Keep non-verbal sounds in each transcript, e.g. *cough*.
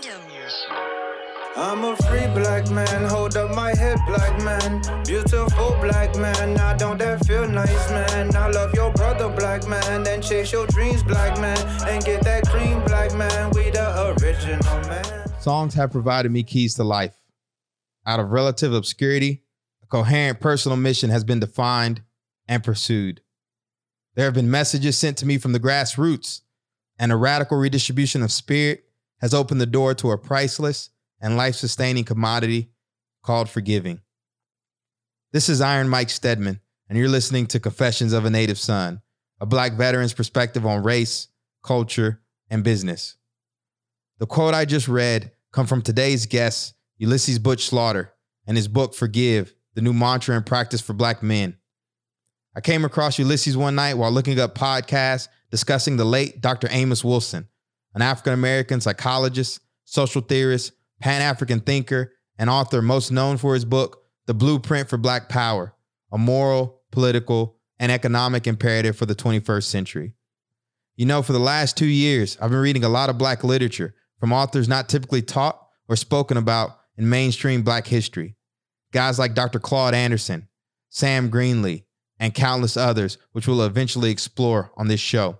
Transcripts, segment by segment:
kingdom. I'm a free black man, hold up my head, black man. Beautiful black man, I don't that feel nice, man. I love your brother, black man, then chase your dreams, black man, and get that cream, black man. We the original man. Songs have provided me keys to life. Out of relative obscurity, a coherent personal mission has been defined and pursued. There have been messages sent to me from the grassroots, and a radical redistribution of spirit has opened the door to a priceless and life sustaining commodity called forgiving. This is Iron Mike Steadman, and you're listening to Confessions of a Native Son, a Black veteran's perspective on race, culture, and business. The quote I just read come from today's guest, Ulysses Butch Slaughter, and his book Forgive, the new mantra and practice for Black men. I came across Ulysses one night while looking up podcasts discussing the late Dr. Amos Wilson, an African American psychologist, social theorist, Pan African thinker, and author most known for his book, The Blueprint for Black Power A Moral, Political, and Economic Imperative for the 21st Century. You know, for the last two years, I've been reading a lot of Black literature from authors not typically taught or spoken about in mainstream Black history. Guys like Dr. Claude Anderson, Sam Greenlee, and countless others, which we'll eventually explore on this show.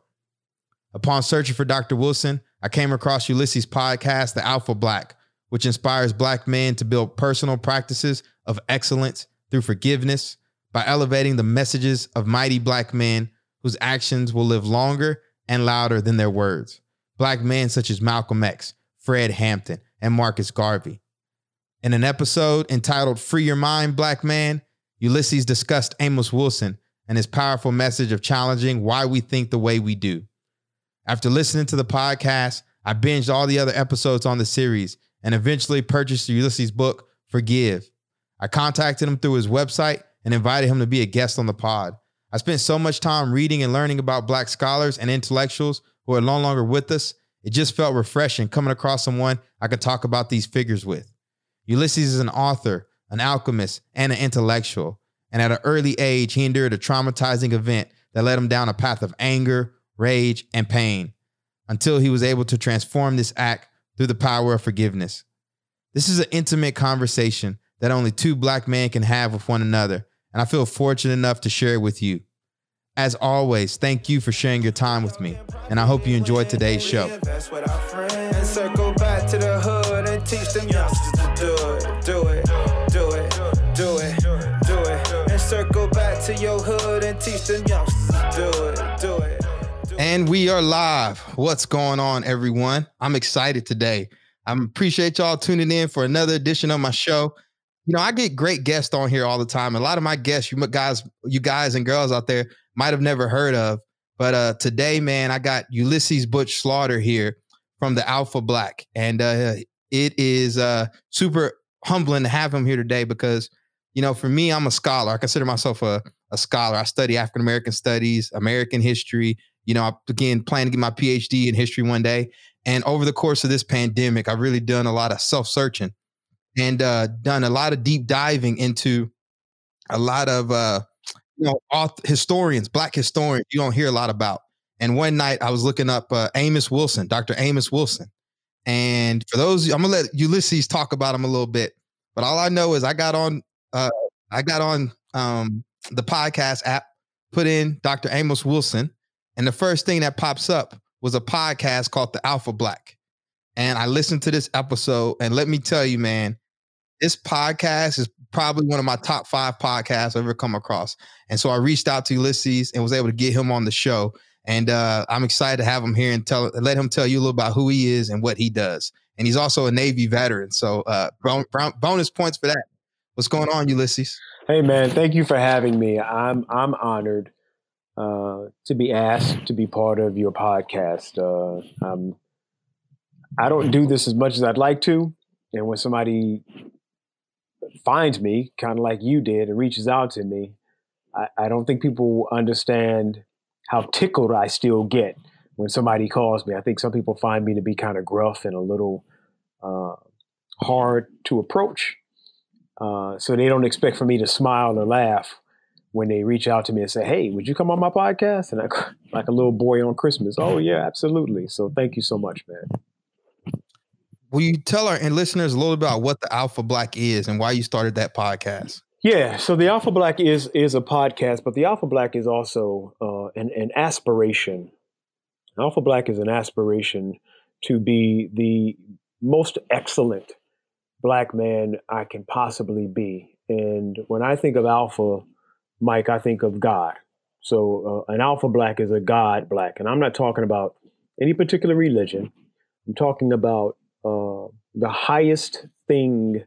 Upon searching for Dr. Wilson, I came across Ulysses' podcast, The Alpha Black, which inspires Black men to build personal practices of excellence through forgiveness by elevating the messages of mighty Black men whose actions will live longer and louder than their words. Black men such as Malcolm X, Fred Hampton, and Marcus Garvey. In an episode entitled Free Your Mind, Black Man, Ulysses discussed Amos Wilson and his powerful message of challenging why we think the way we do. After listening to the podcast, I binged all the other episodes on the series and eventually purchased Ulysses' book, Forgive. I contacted him through his website and invited him to be a guest on the pod. I spent so much time reading and learning about Black scholars and intellectuals who are no longer with us. It just felt refreshing coming across someone I could talk about these figures with. Ulysses is an author, an alchemist, and an intellectual. And at an early age, he endured a traumatizing event that led him down a path of anger, rage, and pain until he was able to transform this act through the power of forgiveness. This is an intimate conversation that only two black men can have with one another, and I feel fortunate enough to share it with you. As always, thank you for sharing your time with me, and I hope you enjoyed today's show. Circle back to the hood and teach them youngsters to do it, do it, do it, do it, do it. And circle back to your hood and teach them youngsters to do it. And we are live. What's going on, everyone? I'm excited today. I appreciate y'all tuning in for another edition of my show. You know, I get great guests on here all the time. A lot of my guests, you guys, you guys and girls out there might have never heard of. But uh today, man, I got Ulysses Butch Slaughter here from the Alpha Black. And uh it is uh super humbling to have him here today because, you know, for me, I'm a scholar. I consider myself a, a scholar. I study African American studies, American history. You know, I again plan to get my PhD in history one day. And over the course of this pandemic, I've really done a lot of self searching and uh, done a lot of deep diving into a lot of uh, you know auth- historians, black historians you don't hear a lot about. And one night I was looking up uh, Amos Wilson, Dr. Amos Wilson. And for those, I'm gonna let Ulysses talk about him a little bit. But all I know is I got on, uh, I got on um, the podcast app, put in Dr. Amos Wilson, and the first thing that pops up was a podcast called The Alpha Black. And I listened to this episode, and let me tell you, man, this podcast is probably one of my top five podcasts I've ever come across. And so I reached out to Ulysses and was able to get him on the show. And uh, I'm excited to have him here and tell let him tell you a little about who he is and what he does. And he's also a Navy veteran. So uh, bon- bon- bonus points for that. What's going on, Ulysses? Hey man, thank you for having me. I'm I'm honored uh, to be asked to be part of your podcast. Uh, um, I don't do this as much as I'd like to, and when somebody finds me, kind of like you did, and reaches out to me, I, I don't think people understand how tickled I still get when somebody calls me. I think some people find me to be kind of gruff and a little uh, hard to approach. Uh, so they don't expect for me to smile or laugh when they reach out to me and say, "Hey, would you come on my podcast?" And I, *laughs* like a little boy on Christmas, "Oh yeah, absolutely." So thank you so much, man. will you tell our and listeners a little bit about what the Alpha Black is and why you started that podcast? Yeah, so the Alpha Black is is a podcast, but the Alpha Black is also uh, an, an aspiration. Alpha Black is an aspiration to be the most excellent black man I can possibly be. And when I think of Alpha, Mike, I think of God. So uh, an Alpha Black is a God Black, and I'm not talking about any particular religion. I'm talking about uh, the highest thing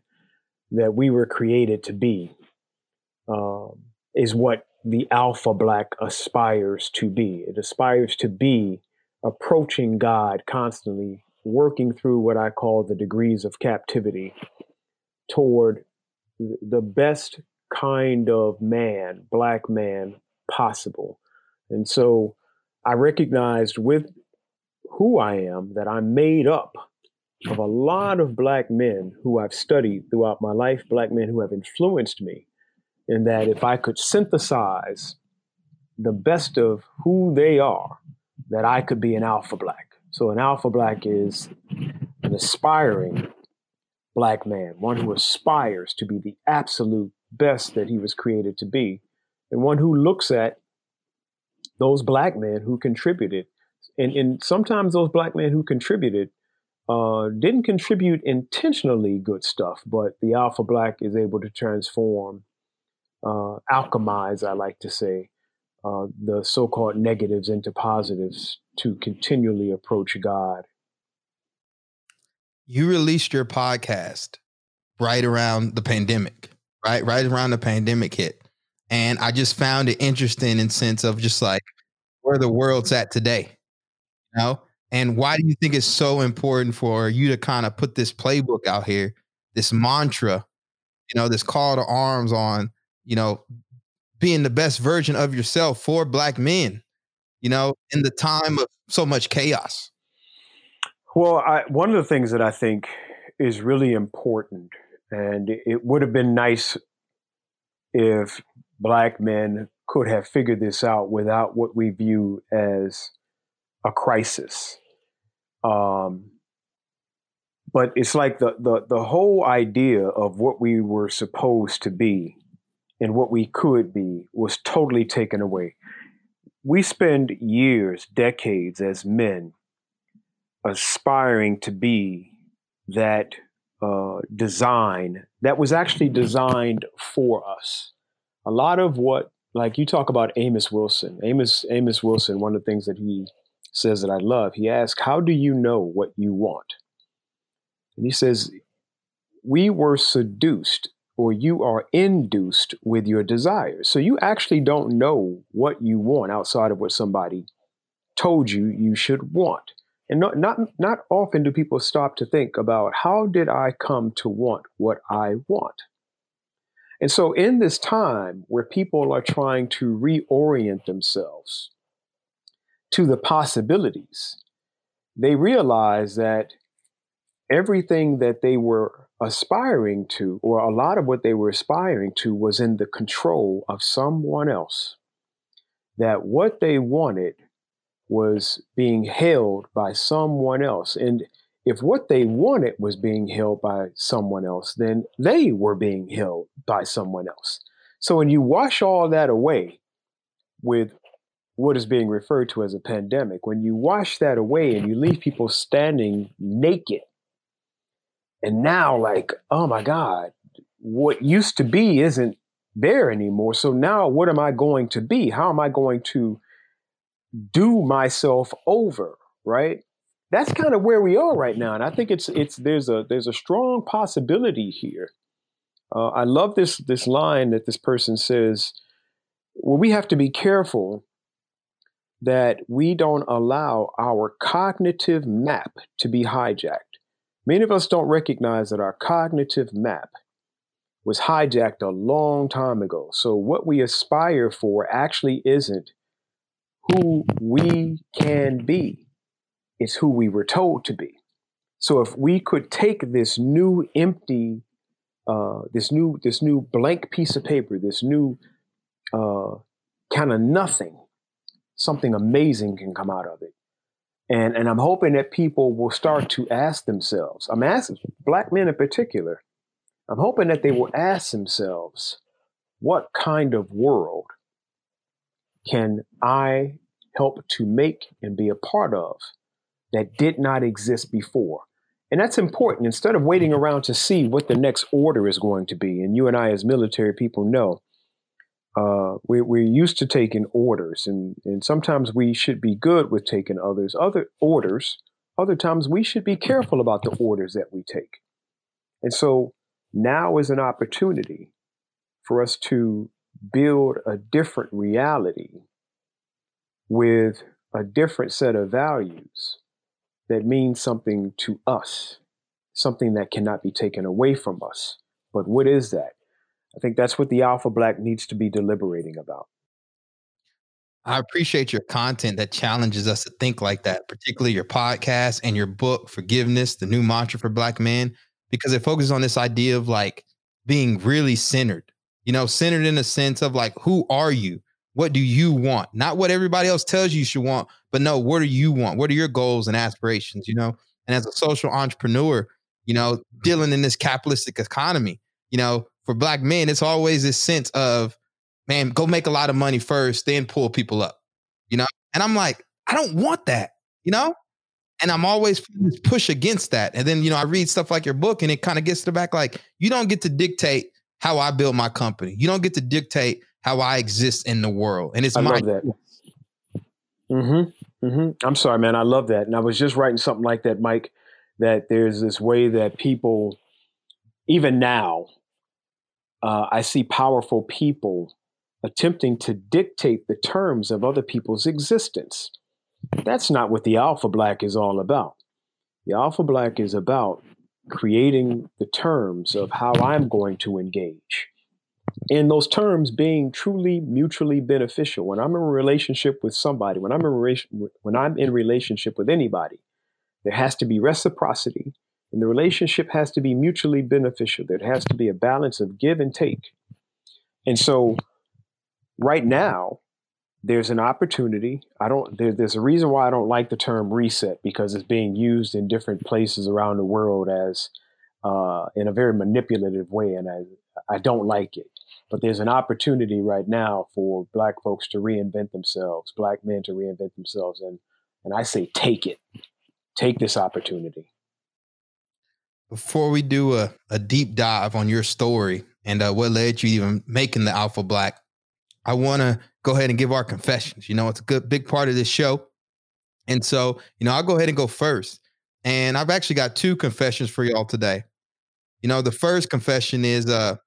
that we were created to be um, is what the alpha black aspires to be. It aspires to be approaching God constantly, working through what I call the degrees of captivity toward the best kind of man, black man possible. And so I recognized with who I am that I'm made up of a lot of black men who I've studied throughout my life, black men who have influenced me. And that if I could synthesize the best of who they are, that I could be an alpha black. So an alpha black is an aspiring black man, one who aspires to be the absolute best that he was created to be, and one who looks at those black men who contributed. And, and sometimes those black men who contributed uh, didn't contribute intentionally good stuff, but the alpha black is able to transform, uh, alchemize, I like to say, uh, the so called negatives into positives to continually approach God. You released your podcast right around the pandemic, right? Right around the pandemic hit. And I just found it interesting in sense of just like where the world's at today. You know? And why do you think it's so important for you to kind of put this playbook out here, this mantra, you know, this call to arms on, you know, being the best version of yourself for black men, you know, in the time of so much chaos? Well, I, one of the things that I think is really important, and it would have been nice if black men could have figured this out without what we view as a crisis. Um, but it's like the, the the whole idea of what we were supposed to be and what we could be was totally taken away. We spend years, decades as men aspiring to be that uh, design that was actually designed for us. A lot of what, like you talk about Amos Wilson, Amos Amos Wilson, one of the things that he says that I love. He asks, How do you know what you want? And he says, We were seduced or you are induced with your desires. So you actually don't know what you want outside of what somebody told you you should want. And not, not, not often do people stop to think about how did I come to want what I want? And so, in this time where people are trying to reorient themselves to the possibilities, they realize that everything that they were aspiring to, or a lot of what they were aspiring to, was in the control of someone else. That what they wanted was being held by someone else. And if what they wanted was being held by someone else, then they were being held by someone else. So when you wash all that away with what is being referred to as a pandemic, when you wash that away and you leave people standing naked, and now, like, oh my God, what used to be isn't there anymore. So now, what am I going to be? How am I going to do myself over? Right? That's kind of where we are right now, and I think it's it's there's a there's a strong possibility here. Uh, I love this this line that this person says. Well, we have to be careful that we don't allow our cognitive map to be hijacked. Many of us don't recognize that our cognitive map was hijacked a long time ago. So, what we aspire for actually isn't who we can be, is who we were told to be. So, if we could take this new empty, uh, this new, this new blank piece of paper, this new uh, kind of nothing, something amazing can come out of it. And, and I'm hoping that people will start to ask themselves, I'm asking black men in particular, I'm hoping that they will ask themselves, what kind of world can I help to make and be a part of that did not exist before? And that's important. Instead of waiting around to see what the next order is going to be, and you and I, as military people, know uh, we, we're used to taking orders, and, and sometimes we should be good with taking others, other orders. Other times we should be careful about the orders that we take. And so now is an opportunity for us to build a different reality with a different set of values that means something to us, something that cannot be taken away from us. But what is that? I think that's what the Alpha Black needs to be deliberating about. I appreciate your content that challenges us to think like that, particularly your podcast and your book, Forgiveness, the new mantra for Black men, because it focuses on this idea of like being really centered, you know, centered in a sense of like, who are you? What do you want? Not what everybody else tells you you should want, but no, what do you want? What are your goals and aspirations, you know? And as a social entrepreneur, you know, dealing in this capitalistic economy, you know, for black men, it's always this sense of, man, go make a lot of money first, then pull people up, you know? And I'm like, I don't want that, you know? And I'm always push against that. And then, you know, I read stuff like your book and it kind of gets to the back like, you don't get to dictate how I build my company. You don't get to dictate how I exist in the world. And it's I my love that. Mm-hmm. Mm-hmm. I'm sorry, man. I love that. And I was just writing something like that, Mike, that there's this way that people, even now, uh, I see powerful people attempting to dictate the terms of other people's existence. That's not what the Alpha Black is all about. The Alpha Black is about creating the terms of how I'm going to engage. And those terms being truly mutually beneficial. When I'm in a relationship with somebody, when I'm in relation, when I'm in relationship with anybody, there has to be reciprocity, and the relationship has to be mutually beneficial. There has to be a balance of give and take. And so, right now, there's an opportunity. I don't. There, there's a reason why I don't like the term reset because it's being used in different places around the world as uh, in a very manipulative way, and I I don't like it. But there's an opportunity right now for Black folks to reinvent themselves, Black men to reinvent themselves, and and I say take it, take this opportunity. Before we do a, a deep dive on your story and uh, what led you even making the Alpha Black, I want to go ahead and give our confessions. You know, it's a good big part of this show. And so, you know, I'll go ahead and go first. And I've actually got two confessions for y'all today. You know, the first confession is uh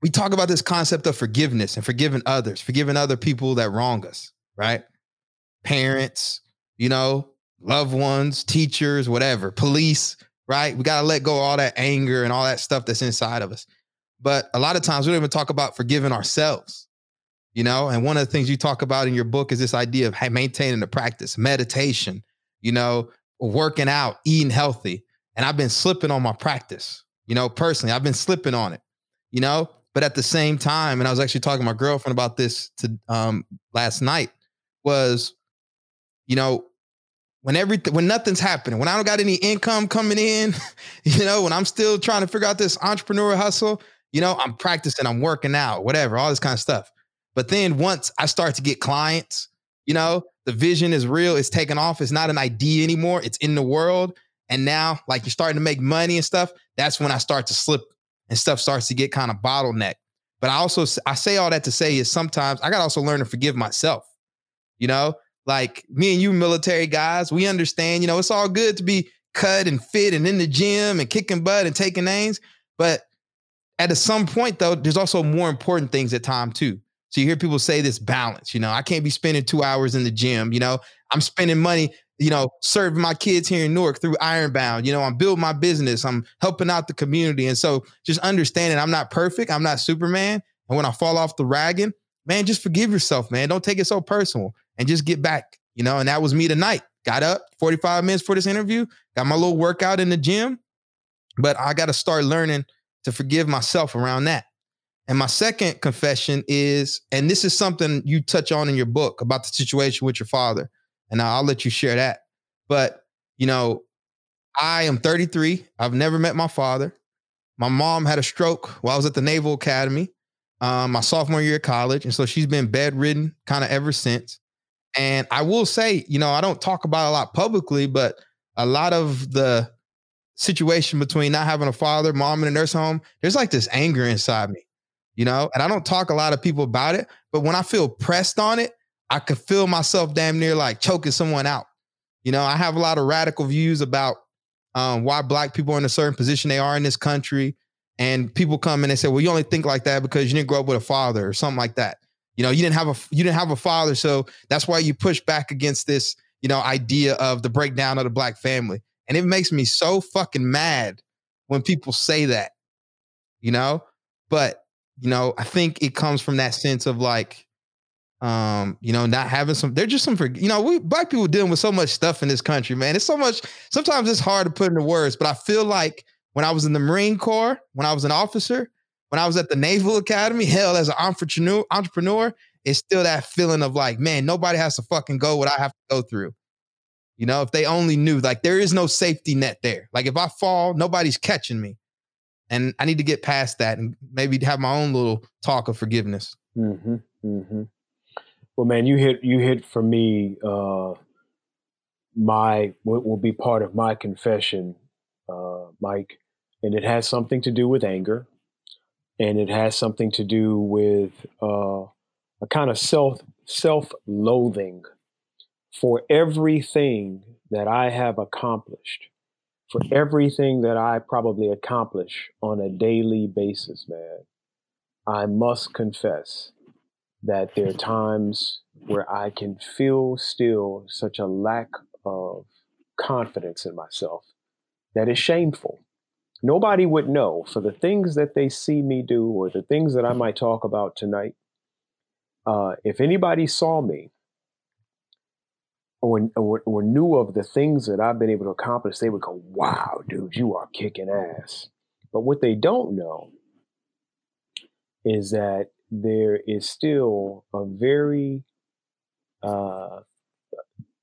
we talk about this concept of forgiveness and forgiving others, forgiving other people that wrong us, right? Parents, you know, loved ones, teachers, whatever, police, right? We got to let go all that anger and all that stuff that's inside of us. But a lot of times we don't even talk about forgiving ourselves you know? And one of the things you talk about in your book is this idea of maintaining the practice meditation you know working out eating healthy. And i've been slipping on my practice you know personally i've been slipping on it you know? But at the same time and i was actually talking to my girlfriend about this to um last night was you know when everything when nothing's happening when i don't got any income coming in *laughs* you know when i'm still trying to figure out this entrepreneur hustle you know i'm practicing i'm working out whatever all this kind of stuff but then once I start to get clients, you know, the vision is real, it's taken off. It's not an idea anymore, it's in the world. And now, like you're starting to make money and stuff, that's when I start to slip and stuff starts to get kind of bottleneck. But I also I say all that to say is sometimes I got to also learn to forgive myself. You know, like me and you military guys, we understand, you know, it's all good to be cut and fit and in the gym and kicking butt and taking names, but at some point though, there's also more important things at time too. So you hear people say this balance, you know, I can't be spending two hours in the gym. You know, I'm spending money, you know, serving my kids here in Newark through Ironbound. You know, I'm building my business, I'm helping out the community. And so just understanding I'm not perfect, I'm not Superman. And when I fall off the wagon, man, just forgive yourself, man. Don't take it so personal and just get back, you know. And that was me tonight. Got up 45 minutes for this interview, got my little workout in the gym, but I got to start learning to forgive myself around that. And my second confession is, and this is something you touch on in your book about the situation with your father, and I'll let you share that. But you know, I am 33. I've never met my father. My mom had a stroke while I was at the Naval Academy, um, my sophomore year of college, and so she's been bedridden kind of ever since. And I will say, you know, I don't talk about it a lot publicly, but a lot of the situation between not having a father, mom in a nurse home, there's like this anger inside me, you know, and I don't talk a lot of people about it, but when I feel pressed on it, I could feel myself damn near like choking someone out. You know, I have a lot of radical views about um, why black people are in a certain position they are in this country. And people come and they say, well, you only think like that because you didn't grow up with a father or something like that. You know, you didn't have a you didn't have a father, so that's why you push back against this, you know, idea of the breakdown of the black family. And it makes me so fucking mad when people say that, you know? But, you know, I think it comes from that sense of like, um, you know, not having some, they're just some, you know, we black people dealing with so much stuff in this country, man. It's so much, sometimes it's hard to put into words, but I feel like when I was in the Marine Corps, when I was an officer, when I was at the Naval Academy, hell, as an entrepreneur, entrepreneur, it's still that feeling of like, man, nobody has to fucking go what I have to go through. You know, if they only knew, like, there is no safety net there. Like, if I fall, nobody's catching me. And I need to get past that and maybe have my own little talk of forgiveness. Mm-hmm, mm-hmm. Well, man, you hit you hit for me. Uh, my what will be part of my confession, uh, Mike, and it has something to do with anger, and it has something to do with uh, a kind of self self loathing for everything that I have accomplished, for everything that I probably accomplish on a daily basis, man, I must confess that there are times where I can feel still such a lack of confidence in myself that is shameful. Nobody would know for the things that they see me do or the things that I might talk about tonight. Uh, if anybody saw me or, or, or knew of the things that I've been able to accomplish, they would go, wow, dude, you are kicking ass. But what they don't know is that there is still a very, uh,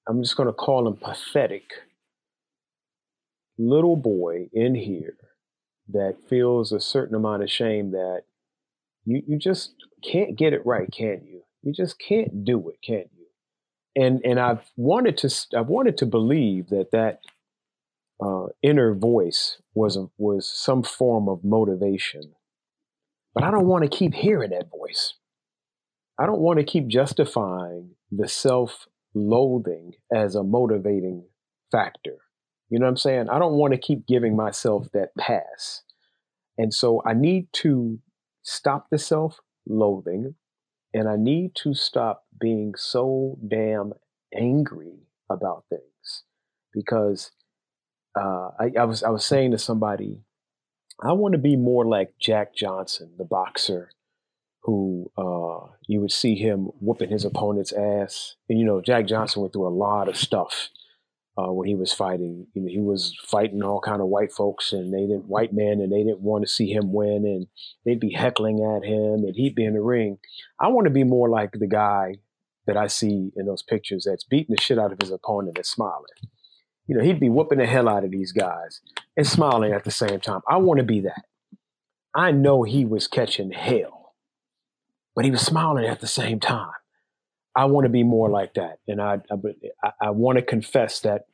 I'm just going to call him pathetic little boy in here that feels a certain amount of shame that you, you just can't get it right, can you? You just can't do it, can't? And and I've wanted to I've wanted to believe that that uh, inner voice was a, was some form of motivation, but I don't want to keep hearing that voice. I don't want to keep justifying the self-loathing as a motivating factor. You know what I'm saying? I don't want to keep giving myself that pass, and so I need to stop the self-loathing and I need to stop being so damn angry about things because uh, I, I, was I was saying to somebody, I want to be more like Jack Johnson, the boxer, who uh, you would see him whooping his opponent's ass. And you know, Jack Johnson went through a lot of stuff uh, when he was fighting. You know, he was fighting all kind of white folks and they didn't white men, and they didn't want to see him win, and they'd be heckling at him, and he'd be in the ring. I want to be more like the guy that I see in those pictures that's beating the shit out of his opponent and smiling. You know, he'd be whooping the hell out of these guys and smiling at the same time. I want to be that. I know he was catching hell, but he was smiling at the same time. I want to be more like that, and I I, I want to confess that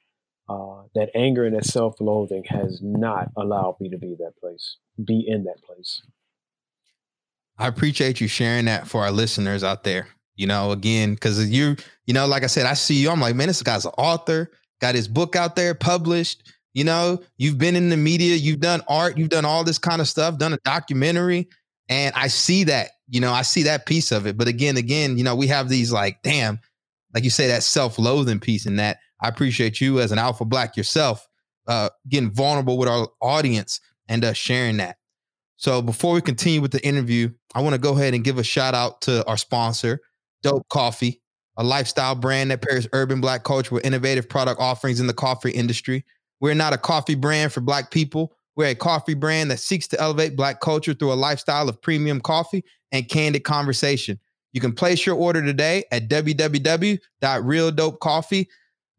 uh, that anger and that self-loathing has not allowed me to be that place, be in that place. I appreciate you sharing that for our listeners out there. You know, again, because you, you know, like I said, I see you. I'm like, man, this guy's an author, got his book out there, published. You know, you've been in the media, you've done art, you've done all this kind of stuff, done a documentary, and I see that you know, I see that piece of it. But again, again, you know, we have these like, damn, like you say, that self-loathing piece and that. I appreciate you as an alpha black yourself, uh, getting vulnerable with our audience and uh, sharing that. So before we continue with the interview, I want to go ahead and give a shout out to our sponsor, Dope Coffee, a lifestyle brand that pairs urban black culture with innovative product offerings in the coffee industry. We're not a coffee brand for black people. We're a coffee brand that seeks to elevate black culture through a lifestyle of premium coffee and candid conversation. You can place your order today at www.realdopecoffee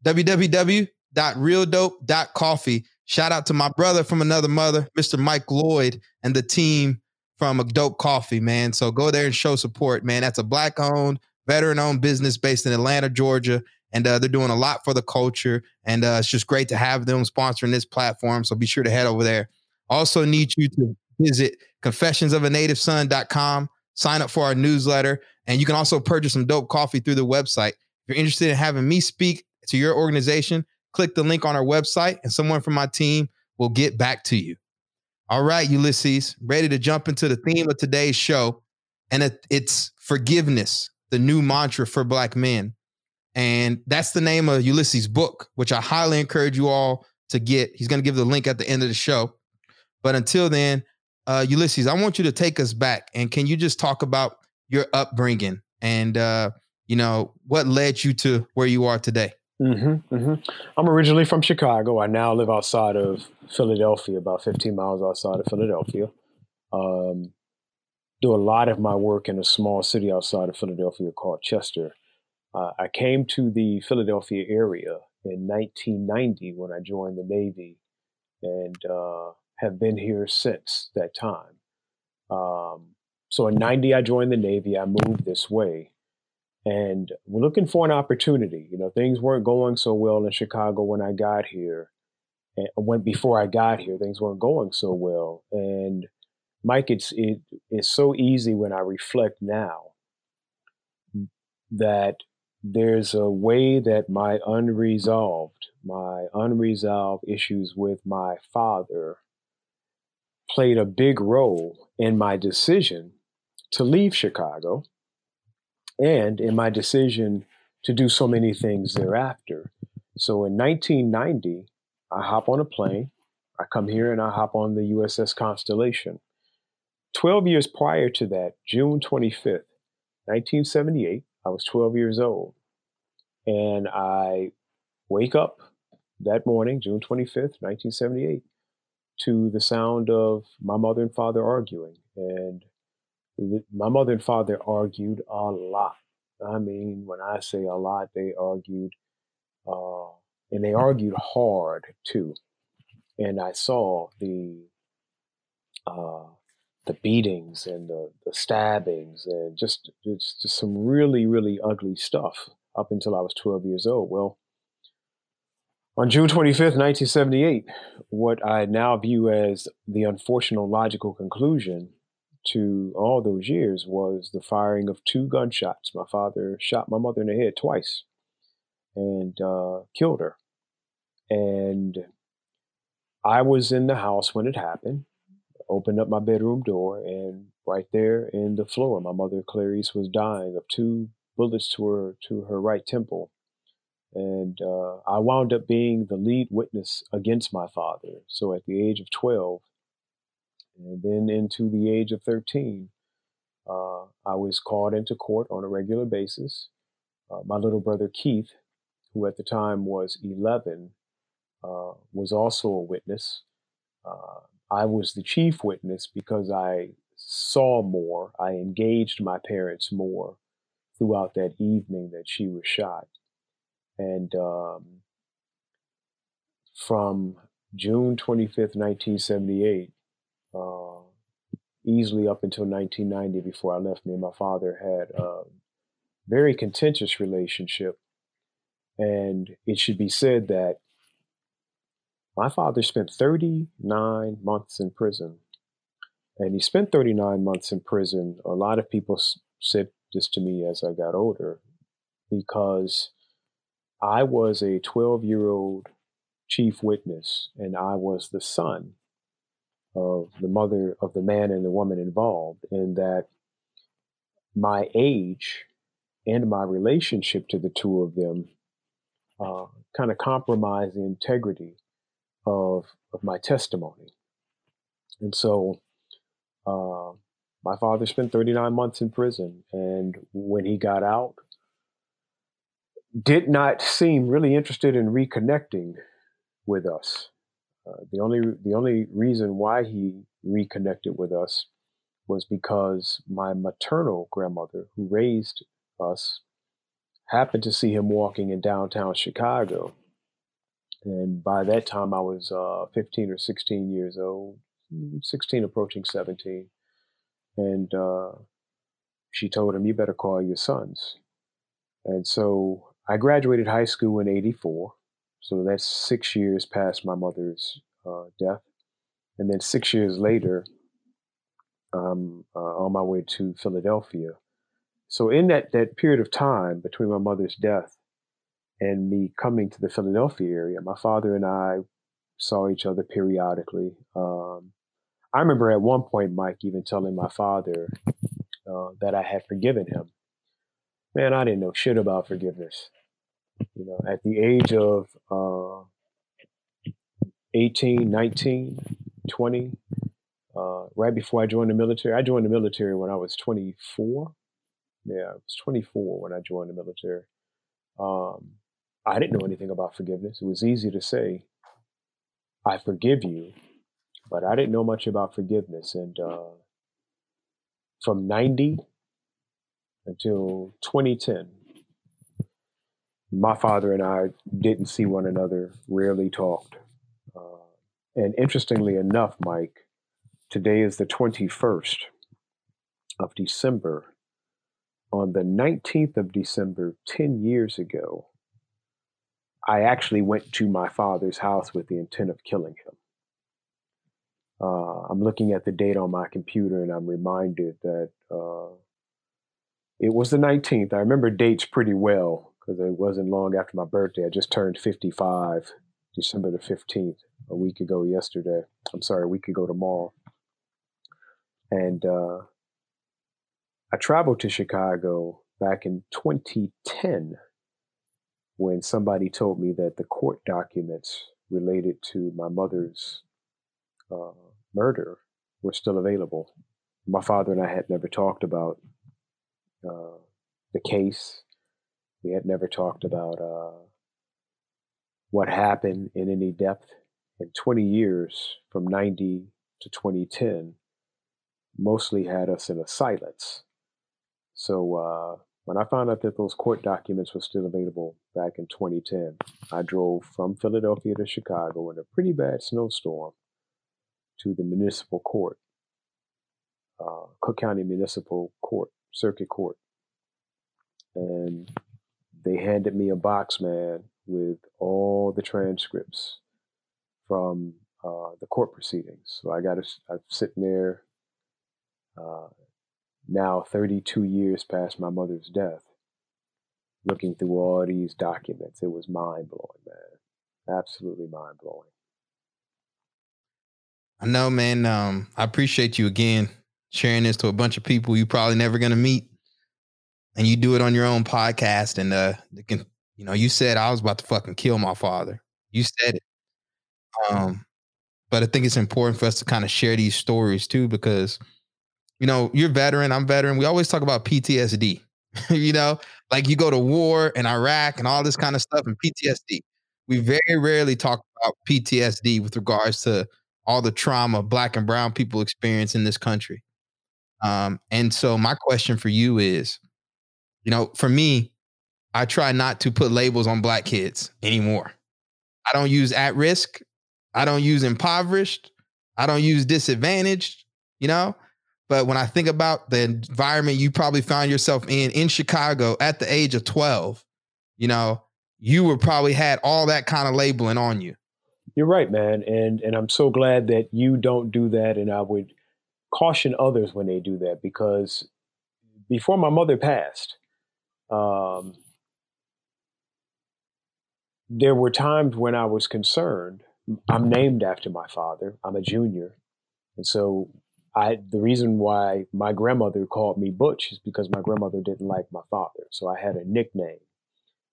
www.realdope.coffee. Shout out to my brother from another mother, Mr. Mike Lloyd, and the team from a dope coffee, man. So go there and show support, man. That's a black owned, veteran owned business based in Atlanta, Georgia. And uh, they're doing a lot for the culture. And uh, it's just great to have them sponsoring this platform. So be sure to head over there. Also, need you to visit confessionsofanativeson.com, sign up for our newsletter, and you can also purchase some dope coffee through the website. If you're interested in having me speak to your organization, click the link on our website, and someone from my team will get back to you. All right, Ulysses, ready to jump into the theme of today's show. And it, it's forgiveness, the new mantra for Black men. And that's the name of Ulysses' book, which I highly encourage you all to get. He's going to give the link at the end of the show. But until then, uh, Ulysses, I want you to take us back. And can you just talk about your upbringing and, uh, you know, what led you to where you are today? Mm-hmm, mm-hmm. I'm originally from Chicago. I now live outside of Philadelphia, about 15 miles outside of Philadelphia. Um, do a lot of my work in a small city outside of Philadelphia called Chester. Uh, I came to the Philadelphia area in 1990 when I joined the Navy and uh, have been here since that time. Um, so in 90, I joined the Navy. I moved this way and we're looking for an opportunity. You know, things weren't going so well in Chicago when I got here. And went before I got here, things weren't going so well. And Mike, it's it, it's so easy when I reflect now that there's a way that my unresolved, my unresolved issues with my father played a big role in my decision to leave Chicago and in my decision to do so many things thereafter. So in 1990, I hop on a plane, I come here and I hop on the USS Constellation. 12 years prior to that, June 25th, 1978, I was 12 years old. And I wake up that morning, June 25th, 1978, to the sound of my mother and father arguing. And my mother and father argued a lot. I mean, when I say a lot, they argued, uh, and they argued hard too. And I saw the uh, the beatings and the, the stabbings and just, just just some really really ugly stuff up until I was 12 years old. Well, on June 25th, 1978, what I now view as the unfortunate logical conclusion to all those years was the firing of two gunshots. My father shot my mother in the head twice and uh, killed her. And I was in the house when it happened, opened up my bedroom door, and right there in the floor, my mother Clarice was dying of two bullets to her to her right temple. And uh, I wound up being the lead witness against my father. So at the age of 12, and then into the age of 13, uh, I was called into court on a regular basis. Uh, my little brother Keith, who at the time was 11, uh, was also a witness. Uh, I was the chief witness because I saw more, I engaged my parents more throughout that evening that she was shot. And um, from June 25th, 1978 uh, easily up until 1990 before I left. Me and my father had a very contentious relationship. And it should be said that my father spent 39 months in prison. And he spent 39 months in prison. A lot of people said this to me as I got older because I was a 12 year old chief witness and I was the son of the mother of the man and the woman involved, and that my age and my relationship to the two of them uh, kind of compromised the integrity of of my testimony. And so, uh, my father spent 39 months in prison, and when he got out, did not seem really interested in reconnecting with us. Uh, the only the only reason why he reconnected with us was because my maternal grandmother, who raised us, happened to see him walking in downtown Chicago. And by that time, I was uh, 15 or 16 years old, 16 approaching 17. And uh, she told him, You better call your sons. And so I graduated high school in 84. So that's six years past my mother's uh, death. And then six years later, um, uh, on my way to Philadelphia. So in that, that period of time between my mother's death and me coming to the Philadelphia area, my father and I saw each other periodically. Um, I remember at one point, Mike even telling my father uh, that I had forgiven him. Man, I didn't know shit about forgiveness. You know, at the age of uh, 18, 19, 20, uh, right before I joined the military. I joined the military when I was 24. Yeah, I was 24 when I joined the military. Um, I didn't know anything about forgiveness. It was easy to say, I forgive you, but I didn't know much about forgiveness. And uh, from 90 until 2010, my father and I didn't see one another, rarely talked. Uh, and interestingly enough, Mike, today is the 21st of December. On the 19th of December, 10 years ago, I actually went to my father's house with the intent of killing him. Uh, I'm looking at the date on my computer and I'm reminded that uh, it was the 19th. I remember dates pretty well because it wasn't long after my birthday. I just turned 55, December the 15th, a week ago yesterday. I'm sorry, a week ago tomorrow. And uh, I traveled to Chicago back in 2010 when somebody told me that the court documents related to my mother's uh, murder were still available. My father and I had never talked about uh, the case. We had never talked about uh, what happened in any depth. In 20 years, from 90 to 2010, mostly had us in a silence. So uh, when I found out that those court documents were still available back in 2010, I drove from Philadelphia to Chicago in a pretty bad snowstorm to the municipal court, uh, Cook County Municipal Court, Circuit Court. And they handed me a box, man, with all the transcripts from uh, the court proceedings. So I got to, I'm sitting there uh, now 32 years past my mother's death, looking through all these documents. It was mind blowing, man. Absolutely mind blowing. I know, man. Um, I appreciate you again sharing this to a bunch of people you probably never gonna meet, and you do it on your own podcast. And uh, you know, you said I was about to fucking kill my father. You said it. Um, but I think it's important for us to kind of share these stories too, because you know, you're veteran, I'm veteran. We always talk about PTSD. *laughs* you know, like you go to war in Iraq and all this kind of stuff and PTSD. We very rarely talk about PTSD with regards to all the trauma black and brown people experience in this country. Um, and so my question for you is, you know, for me, I try not to put labels on black kids anymore. I don't use at risk. I don't use impoverished. I don't use disadvantaged, you know? But when I think about the environment you probably found yourself in in Chicago at the age of 12, you know, you were probably had all that kind of labeling on you. You're right, man. And and I'm so glad that you don't do that and I would caution others when they do that because before my mother passed, um, there were times when I was concerned. I'm named after my father. I'm a junior. And so I the reason why my grandmother called me Butch is because my grandmother didn't like my father, so I had a nickname,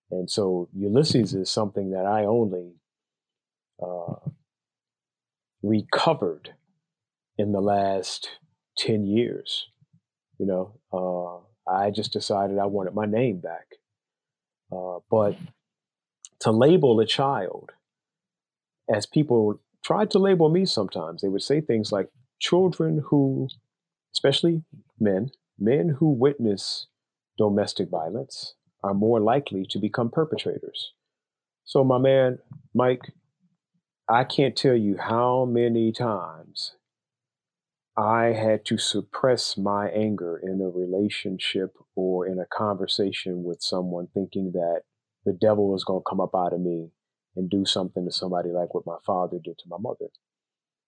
and so Ulysses is something that I only uh, recovered in the last ten years. You know, uh, I just decided I wanted my name back, uh, but to label a child, as people tried to label me sometimes, they would say things like children who, especially men, men who witness domestic violence, are more likely to become perpetrators. So, my man, Mike, I can't tell you how many times I had to suppress my anger in a relationship or in a conversation with someone, thinking that the devil was going to come up out of me and do something to somebody like what my father did to my mother.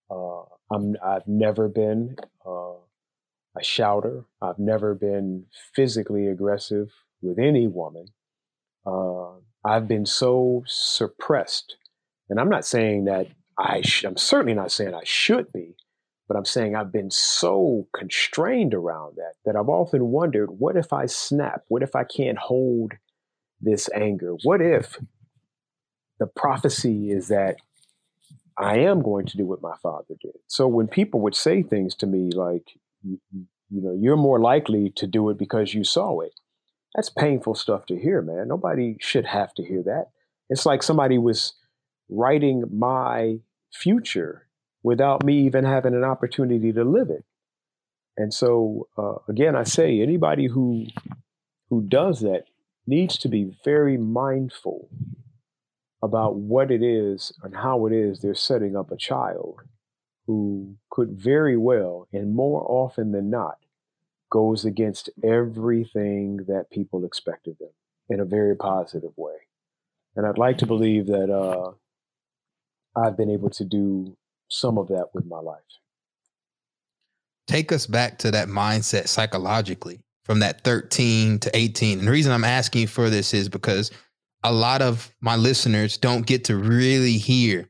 Uh, I'm, I've never been uh, a shouter. I've never been physically aggressive with any woman. Uh, I've been so suppressed, and I'm not saying that I. Sh- I'm certainly not saying I should be, but I'm saying I've been so constrained around that that I've often wondered, what if I snap? What if I can't hold this anger? What if the prophecy is that I am going to do what my father did? So when people would say things to me like, you, you know, you're more likely to do it because you saw it. That's painful stuff to hear, man. Nobody should have to hear that. It's like somebody was writing my future without me even having an opportunity to live it. And so, uh, again, I say anybody who who does that needs to be very mindful about what it is and how it is they're setting up a child who could very well, and more often than not, goes against everything that people expect of them in a very positive way. And I'd like to believe that uh, I've been able to do some of that with my life. Take us back to that mindset psychologically from that 13 to 18. And the reason I'm asking for this is because a lot of my listeners don't get to really hear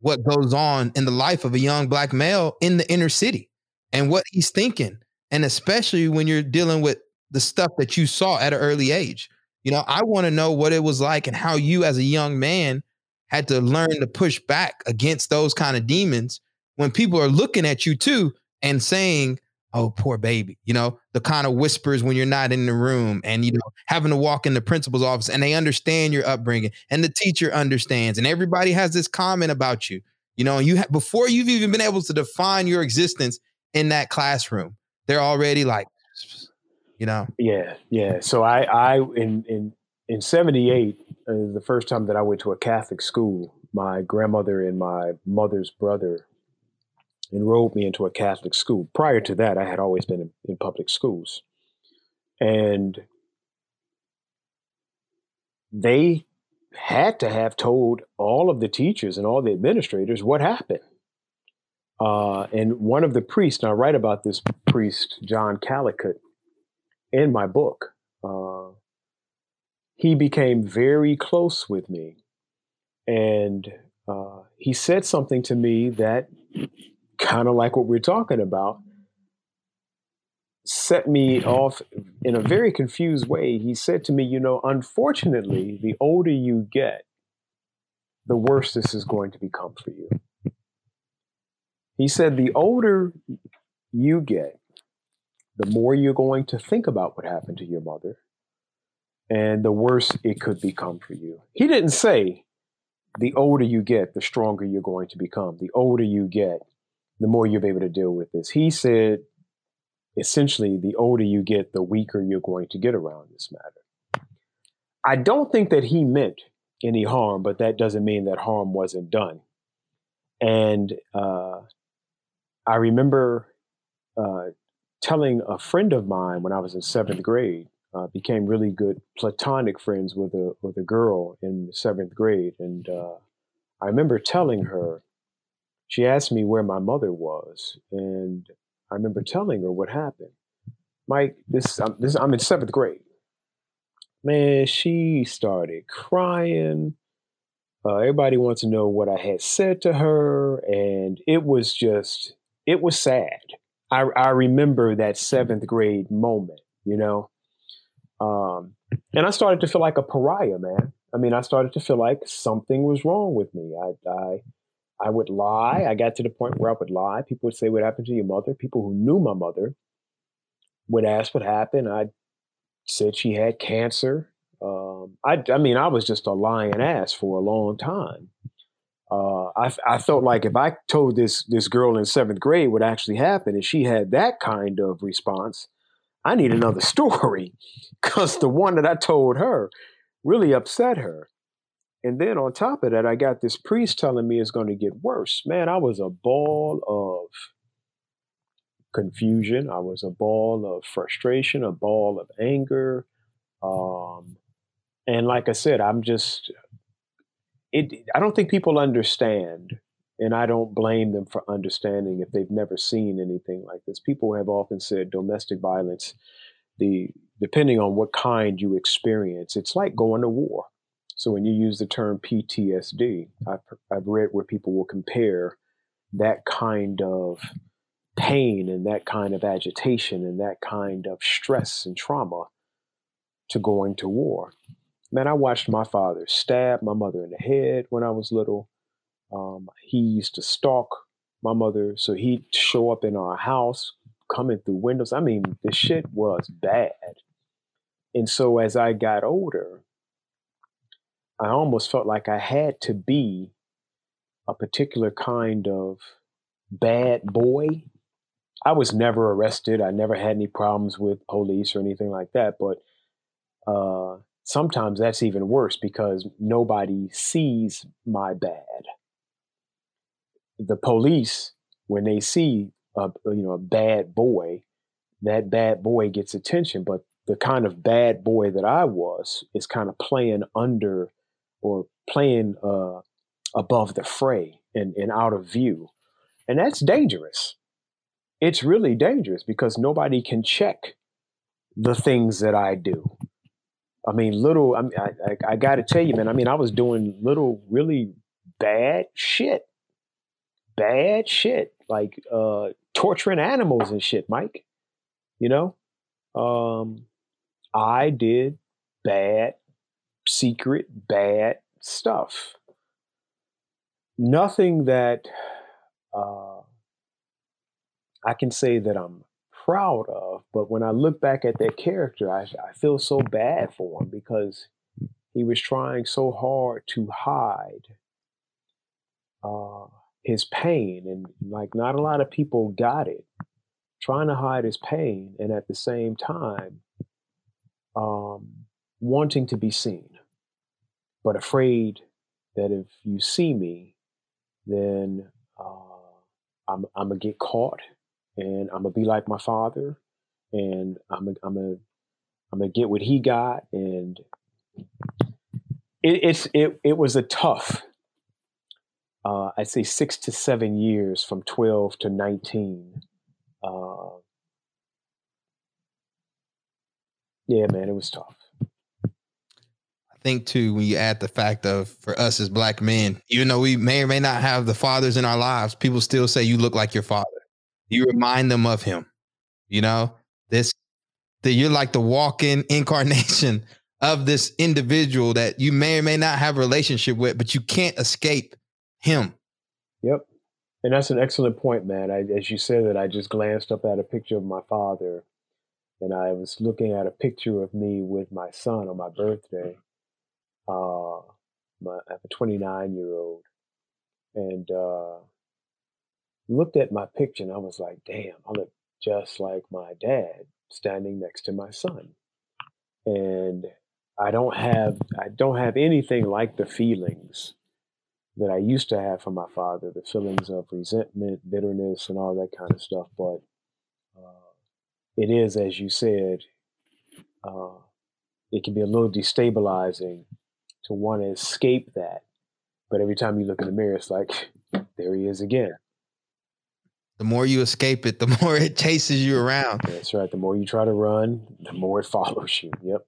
what goes on in the life of a young black male in the inner city and what he's thinking. And especially when you're dealing with the stuff that you saw at an early age. You know, I want to know what it was like and how you, as a young man, had to learn to push back against those kind of demons when people are looking at you too and saying, oh, poor baby, you know, the kind of whispers when you're not in the room and, you know, having to walk in the principal's office and they understand your upbringing and the teacher understands and everybody has this comment about you, you know, you have, before you've even been able to define your existence in that classroom, they're already like, you know? Yeah. Yeah. So I, I, in, in, in 78, uh, the first time that I went to a Catholic school, my grandmother and my mother's brother enrolled me into a Catholic school. Prior to that, I had always been in, in public schools. And they had to have told all of the teachers and all the administrators what happened. Uh, and one of the priests, and I write about this priest, John Calicut, in my book. Uh, he became very close with me. And uh, he said something to me that kind of like what we're talking about, set me off in a very confused way. He said to me, You know, unfortunately, the older you get, the worse this is going to become for you. He said, The older you get, the more you're going to think about what happened to your mother, and the worse it could become for you. He didn't say, the older you get, the stronger you're going to become. The older you get, the more you'll be able to deal with this. He said, essentially, the older you get, the weaker you're going to get around this matter. I don't think that he meant any harm, but that doesn't mean that harm wasn't done. And uh, I remember uh, telling a friend of mine when I was in seventh grade, uh, became really good platonic friends with a with a girl in seventh grade, and uh, I remember telling her she asked me where my mother was, and I remember telling her what happened. Mike, this, I'm, this, I'm in seventh grade. Man, she started crying. Uh, everybody wants to know what I had said to her, and it was just, it was sad. I, I remember that seventh grade moment, you know. Um, and I started to feel like a pariah, man. I mean, I started to feel like something was wrong with me. I, I I would lie. I got to the point where I would lie. People would say, What happened to your mother? People who knew my mother would ask what happened. I said she had cancer. Um, I, I mean, I was just a lying ass for a long time. Uh, I, I felt like if I told this this girl in seventh grade what actually happened, and she had that kind of response, I need another *laughs* story because the one that I told her really upset her. And then on top of that, I got this priest telling me it's going to get worse. Man, I was a ball of confusion. I was a ball of frustration, a ball of anger. Um, and like I said, I'm just, it, I don't think people understand and I don't blame them for understanding if they've never seen anything like this. People have often said domestic violence, the depending on what kind you experience, it's like going to war. So when you use the term PTSD, I've, I've read where people will compare that kind of pain and that kind of agitation and that kind of stress and trauma to going to war. Man, I watched my father stab my mother in the head when I was little. Um, he used to stalk my mother, so he'd show up in our house, coming through windows. I mean, the shit was bad. And so as I got older, I almost felt like I had to be a particular kind of bad boy. I was never arrested. I never had any problems with police or anything like that. But uh, sometimes that's even worse because nobody sees my bad the police when they see a you know a bad boy, that bad boy gets attention. But the kind of bad boy that I was is kind of playing under or playing uh, above the fray and, and out of view, and that's dangerous. It's really dangerous because nobody can check the things that I do. I mean, little. I, I, I got to tell you, man. I mean, I was doing little, really bad shit bad shit, like uh, torturing animals and shit, Mike. You know, um, I did bad, secret, bad stuff. Nothing that uh, I can say that I'm proud of, but when I look back at that character, I, I feel so bad for him because he was trying so hard to hide uh, his pain and like not a lot of people got it trying to hide his pain and at the same time um, wanting to be seen but afraid that if you see me then uh, I'm, I'm gonna get caught and i'm gonna be like my father and i'm gonna I'm gonna I'm gonna get what he got and it, it's it, it was a tough uh, I'd say six to seven years from 12 to 19. Uh, yeah, man, it was tough. I think too, when you add the fact of for us as black men, even though we may or may not have the fathers in our lives, people still say you look like your father. You remind them of him. You know, this that you're like the walk-in *laughs* incarnation of this individual that you may or may not have a relationship with, but you can't escape him. Yep. And that's an excellent point, man. I, as you said that, I just glanced up at a picture of my father, and I was looking at a picture of me with my son on my birthday. Uh, my, I have a 29 year old, and uh, looked at my picture, and I was like, "Damn, I look just like my dad standing next to my son." And I don't have I don't have anything like the feelings that I used to have for my father, the feelings of resentment, bitterness, and all that kind of stuff. But uh, it is, as you said, uh, it can be a little destabilizing to want to escape that. But every time you look in the mirror, it's like, *laughs* there he is again. The more you escape it, the *laughs* more it chases you around. That's right. The more you try to run, the more it follows you. Yep.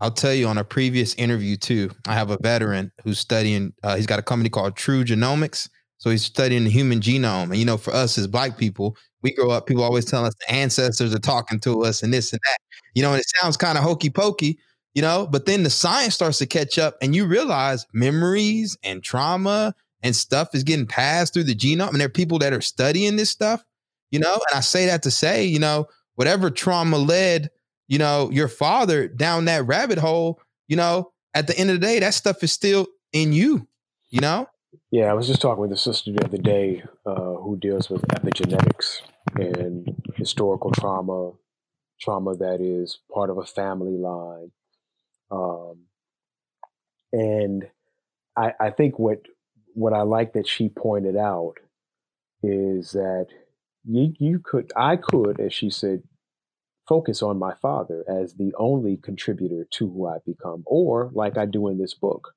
I'll tell you on a previous interview too. I have a veteran who's studying. Uh, he's got a company called True Genomics, so he's studying the human genome. And you know, for us as Black people, we grow up. People always tell us the ancestors are talking to us and this and that. You know, and it sounds kind of hokey pokey. You know, but then the science starts to catch up, and you realize memories and trauma and stuff is getting passed through the genome. And there are people that are studying this stuff. You know, and I say that to say, you know, whatever trauma led you know, your father down that rabbit hole, you know, at the end of the day, that stuff is still in you, you know? Yeah, I was just talking with a sister the other day uh, who deals with epigenetics and historical trauma trauma that is part of a family line. Um, and I, I think what what I like that she pointed out is that you, you could, I could, as she said, focus on my father as the only contributor to who I become, or like I do in this book,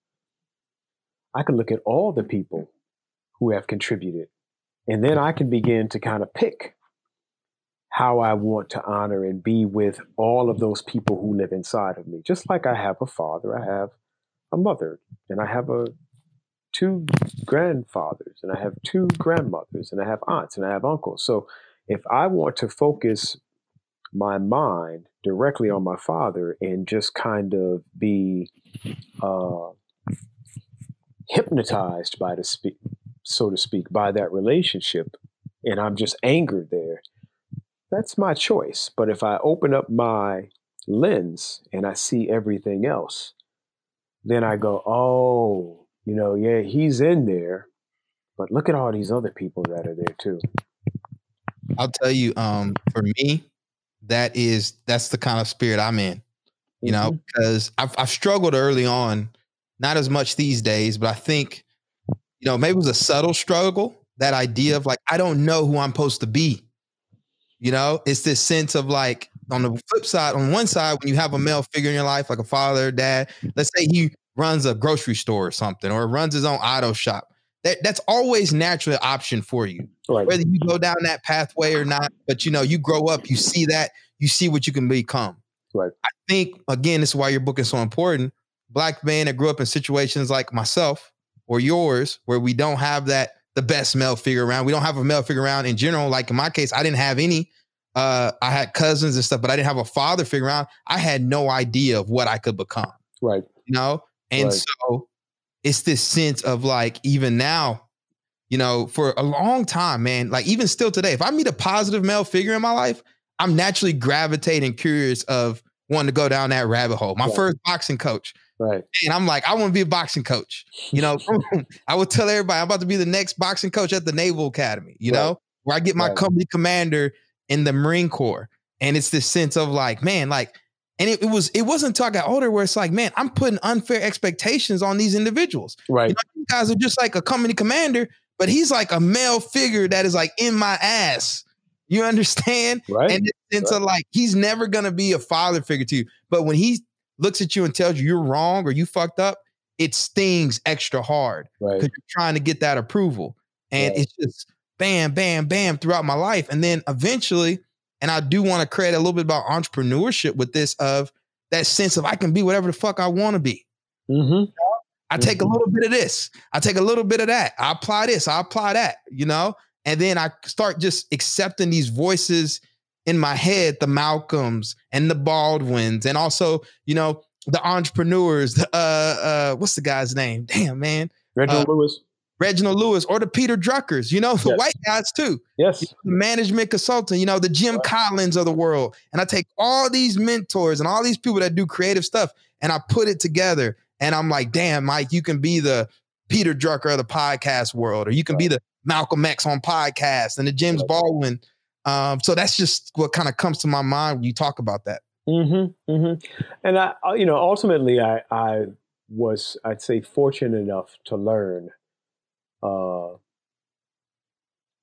I can look at all the people who have contributed, and then I can begin to kind of pick how I want to honor and be with all of those people who live inside of me. Just like I have a father, I have a mother, and I have a two grandfathers and I have two grandmothers and I have aunts and I have uncles. So if I want to focus my mind directly on my father and just kind of be uh, hypnotized by the speak, so to speak, by that relationship, and I'm just angered there, that's my choice. But if I open up my lens and I see everything else, then I go, oh, you know, yeah, he's in there, but look at all these other people that are there too. I'll tell you, um, for me, that is that's the kind of spirit I'm in. You mm-hmm. know, because I've I've struggled early on, not as much these days, but I think, you know, maybe it was a subtle struggle. That idea of like, I don't know who I'm supposed to be. You know, it's this sense of like on the flip side, on one side, when you have a male figure in your life, like a father, dad, let's say he runs a grocery store or something, or runs his own auto shop. That that's always naturally an option for you. Right. Whether you go down that pathway or not, but you know, you grow up, you see that, you see what you can become. Right. I think again, this is why your book is so important. Black man that grew up in situations like myself or yours, where we don't have that the best male figure around. We don't have a male figure around in general. Like in my case, I didn't have any. Uh, I had cousins and stuff, but I didn't have a father figure around. I had no idea of what I could become. Right. You know, and right. so it's this sense of like, even now, you know, for a long time, man, like even still today, if I meet a positive male figure in my life, I'm naturally gravitating curious of wanting to go down that rabbit hole. My first boxing coach. Right. And I'm like, I want to be a boxing coach. You know, *laughs* I would tell everybody I'm about to be the next boxing coach at the Naval Academy, you right. know, where I get my right. company commander in the Marine Corps. And it's this sense of like, man, like and it, it, was it wasn't until I got older where it's like, man, I'm putting unfair expectations on these individuals. Right. You, know, you guys are just like a company commander, but he's like a male figure that is like in my ass. You understand? Right. And into right. like he's never gonna be a father figure to you. But when he looks at you and tells you you're wrong or you fucked up, it stings extra hard. Right. Because you're trying to get that approval. And it's just bam, bam, bam throughout my life. And then eventually and I do want to create a little bit about entrepreneurship with this of that sense of I can be whatever the fuck I want to be. Mm-hmm. I take mm-hmm. a little bit of this. I take a little bit of that. I apply this. I apply that, you know? And then I start just accepting these voices in my head, the Malcolms and the Baldwins, and also, you know, the entrepreneurs. The, uh, uh, what's the guy's name? Damn, man. Reginald uh, Lewis. Reginald Lewis or the Peter Druckers, you know, *laughs* the yes. white guys too. Yes. You know, management consultant, you know, the Jim right. Collins of the world. And I take all these mentors and all these people that do creative stuff and I put it together. And I'm like, damn, Mike, you can be the Peter Drucker of the podcast world, or you can right. be the Malcolm X on podcast and the James right. Baldwin. Um, so that's just what kind of comes to my mind when you talk about that. Mm-hmm, mm-hmm. And I, you know, ultimately, I, I was, I'd say, fortunate enough to learn uh,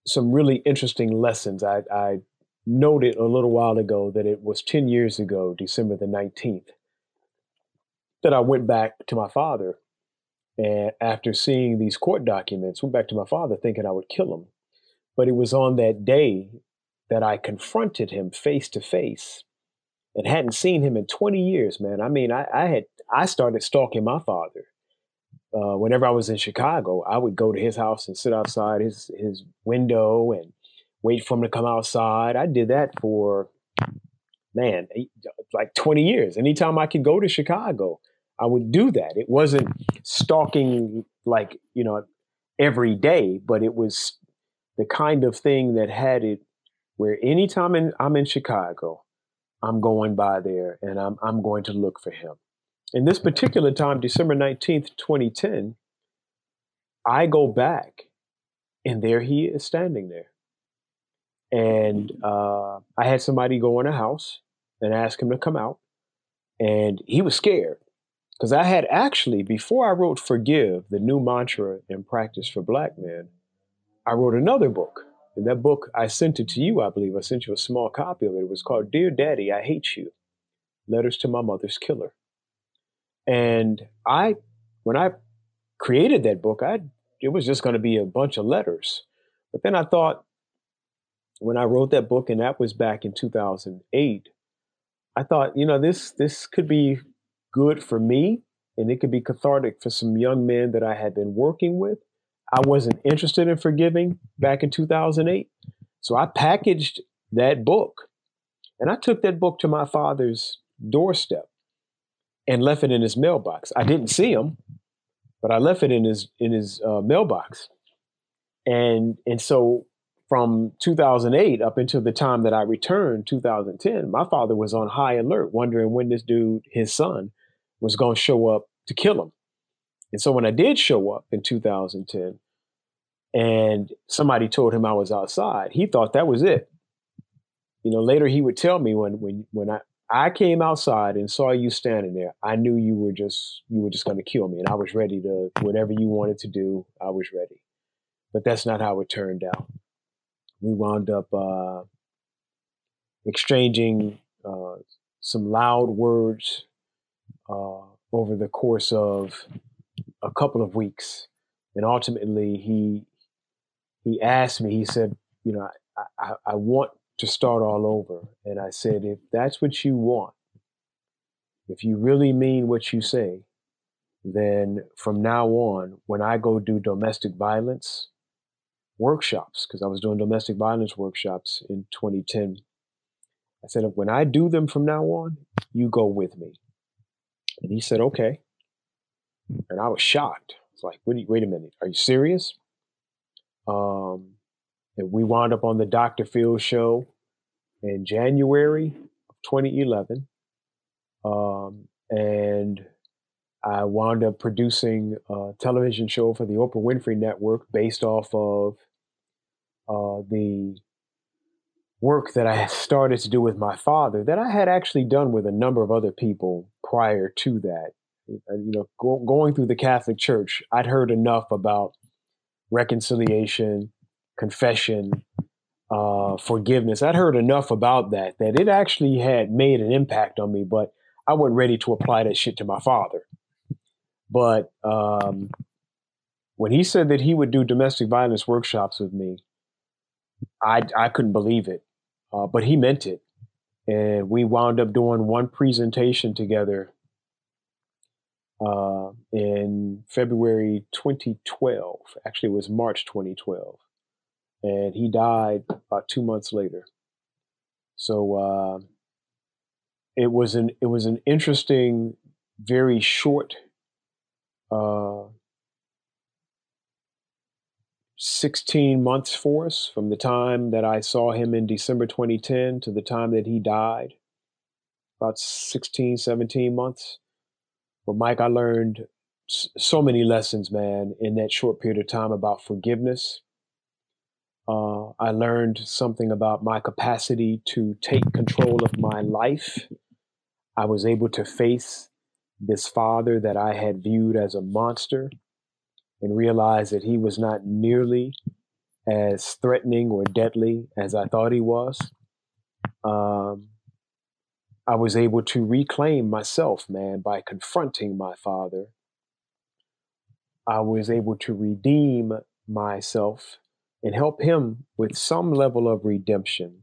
some really interesting lessons. I, I noted a little while ago that it was 10 years ago, December the 19th, that I went back to my father. And after seeing these court documents, went back to my father thinking I would kill him. But it was on that day that I confronted him face to face and hadn't seen him in 20 years, man. I mean, I, I had I started stalking my father uh, whenever I was in Chicago, I would go to his house and sit outside his his window and wait for him to come outside. I did that for man, like 20 years. Anytime I could go to Chicago, I would do that. It wasn't stalking like, you know, every day, but it was the kind of thing that had it where anytime in, I'm in Chicago, I'm going by there and I'm, I'm going to look for him. In this particular time, December 19th, 2010, I go back and there he is standing there. And uh, I had somebody go in a house and ask him to come out. And he was scared because I had actually, before I wrote Forgive, the new mantra and practice for black men, I wrote another book. And that book, I sent it to you, I believe. I sent you a small copy of it. It was called Dear Daddy, I Hate You Letters to My Mother's Killer. And I, when I created that book, I it was just going to be a bunch of letters. But then I thought, when I wrote that book, and that was back in 2008, I thought, you know, this this could be good for me, and it could be cathartic for some young men that I had been working with. I wasn't interested in forgiving back in 2008, so I packaged that book, and I took that book to my father's doorstep and left it in his mailbox. I didn't see him, but I left it in his in his uh, mailbox, and and so from 2008 up until the time that I returned, 2010, my father was on high alert, wondering when this dude, his son, was going to show up to kill him. And so when I did show up in 2010, and somebody told him I was outside, he thought that was it. You know, later he would tell me when when when I I came outside and saw you standing there, I knew you were just you were just going to kill me, and I was ready to whatever you wanted to do. I was ready, but that's not how it turned out we wound up uh, exchanging uh, some loud words uh, over the course of a couple of weeks, and ultimately he he asked me. He said, "You know, I, I, I want to start all over," and I said, "If that's what you want, if you really mean what you say." Then from now on, when I go do domestic violence, workshops because I was doing domestic violence workshops in 2010. I said, when I do them from now on, you go with me. And he said, okay. And I was shocked. It's like, wait, wait a minute, are you serious? Um, and we wound up on the Dr. Phil show in January of 2011. Um, and I wound up producing a television show for the Oprah Winfrey Network based off of uh, the work that I started to do with my father that I had actually done with a number of other people prior to that. You know, go, going through the Catholic Church, I'd heard enough about reconciliation, confession, uh, forgiveness. I'd heard enough about that that it actually had made an impact on me, but I wasn't ready to apply that shit to my father. But um, when he said that he would do domestic violence workshops with me, I I couldn't believe it, uh, but he meant it, and we wound up doing one presentation together uh, in February 2012. Actually, it was March 2012, and he died about two months later. So uh, it was an it was an interesting, very short uh, 16 months for us from the time that I saw him in December 2010 to the time that he died. About 16, 17 months. But Mike, I learned so many lessons, man, in that short period of time about forgiveness. Uh, I learned something about my capacity to take control of my life. I was able to face this father that I had viewed as a monster and realized that he was not nearly as threatening or deadly as I thought he was. Um, I was able to reclaim myself, man, by confronting my father. I was able to redeem myself and help him with some level of redemption,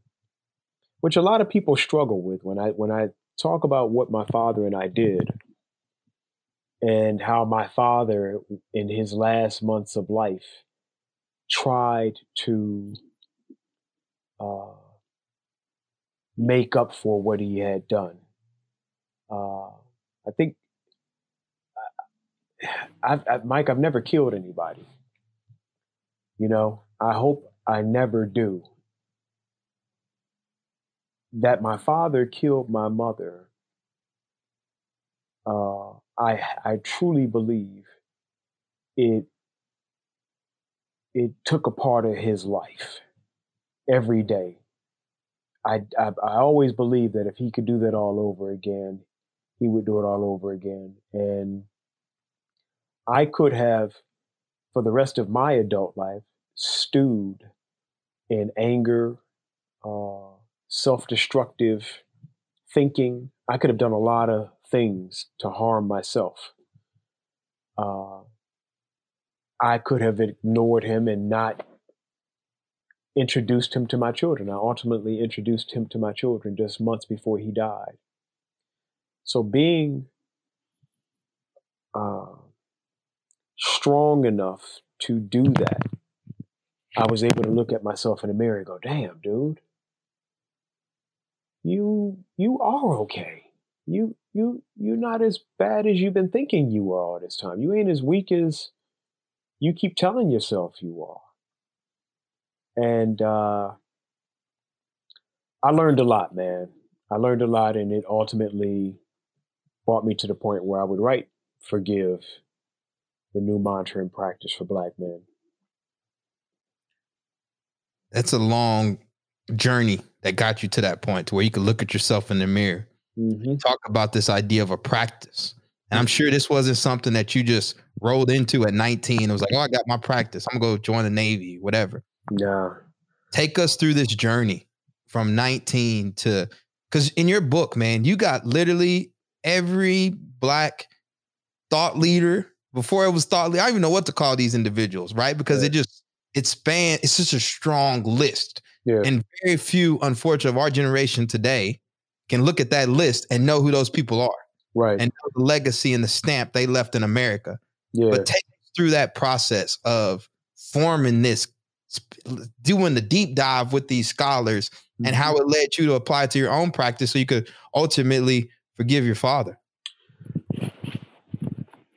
which a lot of people struggle with when I when I talk about what my father and I did and how my father, in his last months of life, tried to uh, make up for what he had done. Uh, I think, I've, I, Mike, I've never killed anybody. You know, I hope I never do. That my father killed my mother uh, I I truly believe it it took a part of his life every day. I, I, I always believed that if he could do that all over again, he would do it all over again. And I could have, for the rest of my adult life, stewed in anger, uh, self destructive thinking. I could have done a lot of things to harm myself. Uh, I could have ignored him and not introduced him to my children. I ultimately introduced him to my children just months before he died. So being uh, strong enough to do that, I was able to look at myself in the mirror and go, "Damn, dude, you you are okay. You you you're not as bad as you've been thinking you are all this time. You ain't as weak as you keep telling yourself you are." And uh, I learned a lot, man. I learned a lot, and it ultimately brought me to the point where I would write "Forgive," the new mantra and practice for Black men. That's a long journey that got you to that point to where you could look at yourself in the mirror. Mm-hmm. Talk about this idea of a practice. And I'm sure this wasn't something that you just rolled into at 19. It was like, oh, I got my practice. I'm gonna go join the Navy, whatever. No. Take us through this journey from 19 to because in your book, man, you got literally every black thought leader before it was thought leader. I don't even know what to call these individuals, right? Because it just it span, it's just a strong list. Yeah. And very few, unfortunately, of our generation today can look at that list and know who those people are. Right. And know the legacy and the stamp they left in America. Yeah. But take through that process of forming this, doing the deep dive with these scholars mm-hmm. and how mm-hmm. it led you to apply to your own practice so you could ultimately forgive your father.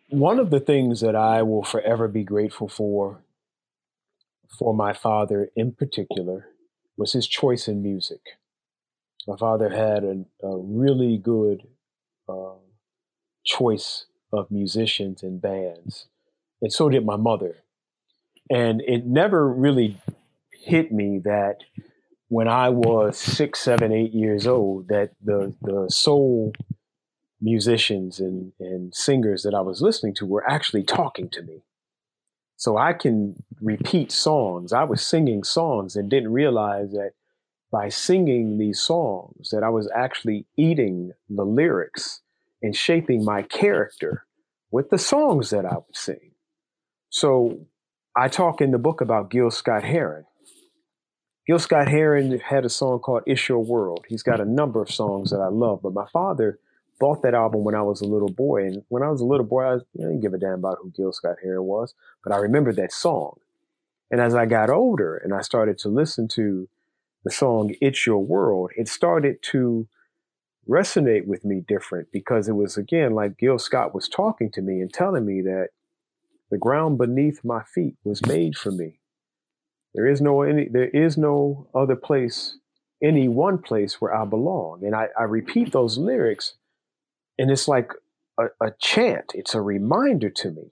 One of the things that I will forever be grateful for for my father in particular was his choice in music. My father had a, a really good uh, choice of musicians and bands, and so did my mother. And it never really hit me that when I was six, seven, eight years old, that the the soul musicians and, and singers that I was listening to were actually talking to me. So I can repeat songs. I was singing songs and didn't realize that by singing these songs that I was actually eating the lyrics and shaping my character with the songs that I would sing. So I talk in the book about Gil Scott Heron. Gil Scott Heron had a song called It's Your World. He's got a number of songs that I love, but my father bought that album when I was a little boy. And when I was a little boy, I, was, I didn't give a damn about who Gil Scott Heron was, but I remember that song. And as I got older and I started to listen to the song It's Your World, it started to resonate with me different because it was, again, like Gil Scott was talking to me and telling me that the ground beneath my feet was made for me. There is no any there is no other place, any one place where I belong. And I, I repeat those lyrics and it's like a, a chant, it's a reminder to me.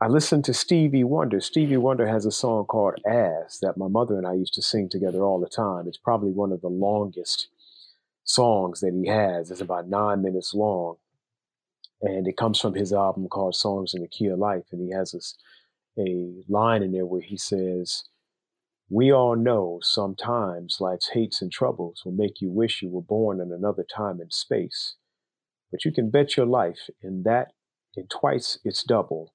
I listened to Stevie Wonder. Stevie Wonder has a song called As that my mother and I used to sing together all the time. It's probably one of the longest songs that he has. It's about nine minutes long. And it comes from his album called Songs in the Key of Life. And he has this, a line in there where he says, We all know sometimes life's hates and troubles will make you wish you were born in another time and space. But you can bet your life in that, in twice its double,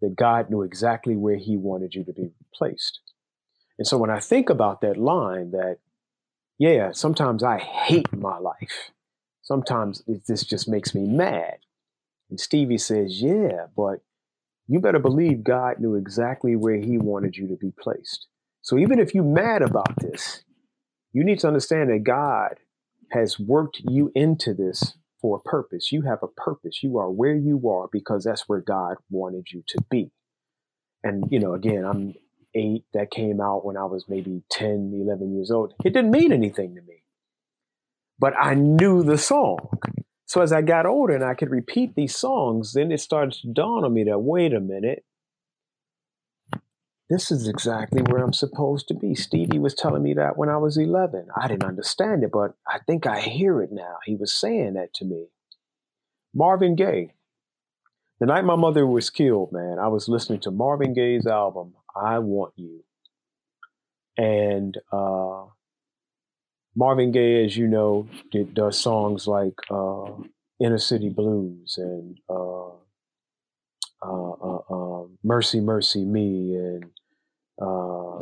that God knew exactly where He wanted you to be placed. And so when I think about that line, that, yeah, sometimes I hate my life. Sometimes it, this just makes me mad. And Stevie says, yeah, but you better believe God knew exactly where He wanted you to be placed. So even if you're mad about this, you need to understand that God has worked you into this for a purpose. You have a purpose. You are where you are because that's where God wanted you to be. And, you know, again, I'm eight. That came out when I was maybe 10, 11 years old. It didn't mean anything to me. But I knew the song. So as I got older and I could repeat these songs, then it started to dawn on me that, wait a minute, this is exactly where I'm supposed to be. Stevie was telling me that when I was 11. I didn't understand it, but I think I hear it now. He was saying that to me. Marvin Gaye. The night my mother was killed, man, I was listening to Marvin Gaye's album, I Want You. And uh, Marvin Gaye, as you know, did, does songs like uh, Inner City Blues and uh, uh, uh, um, Mercy, Mercy Me, and um,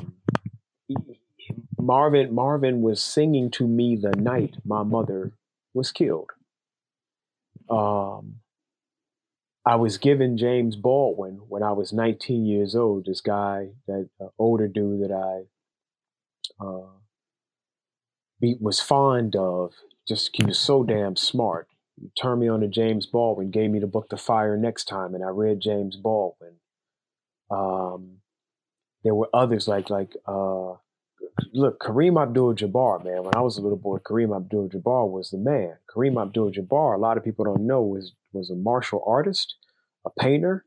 Marvin Marvin was singing to me the night my mother was killed. Um, I was given James Baldwin when I was 19 years old. This guy, that uh, older dude that I uh, be, was fond of, just he was so damn smart turned me on to James Baldwin, gave me the book The Fire Next Time, and I read James Baldwin. Um, there were others like like uh, look Kareem Abdul-Jabbar, man. When I was a little boy, Kareem Abdul-Jabbar was the man. Kareem Abdul-Jabbar, a lot of people don't know, was was a martial artist, a painter,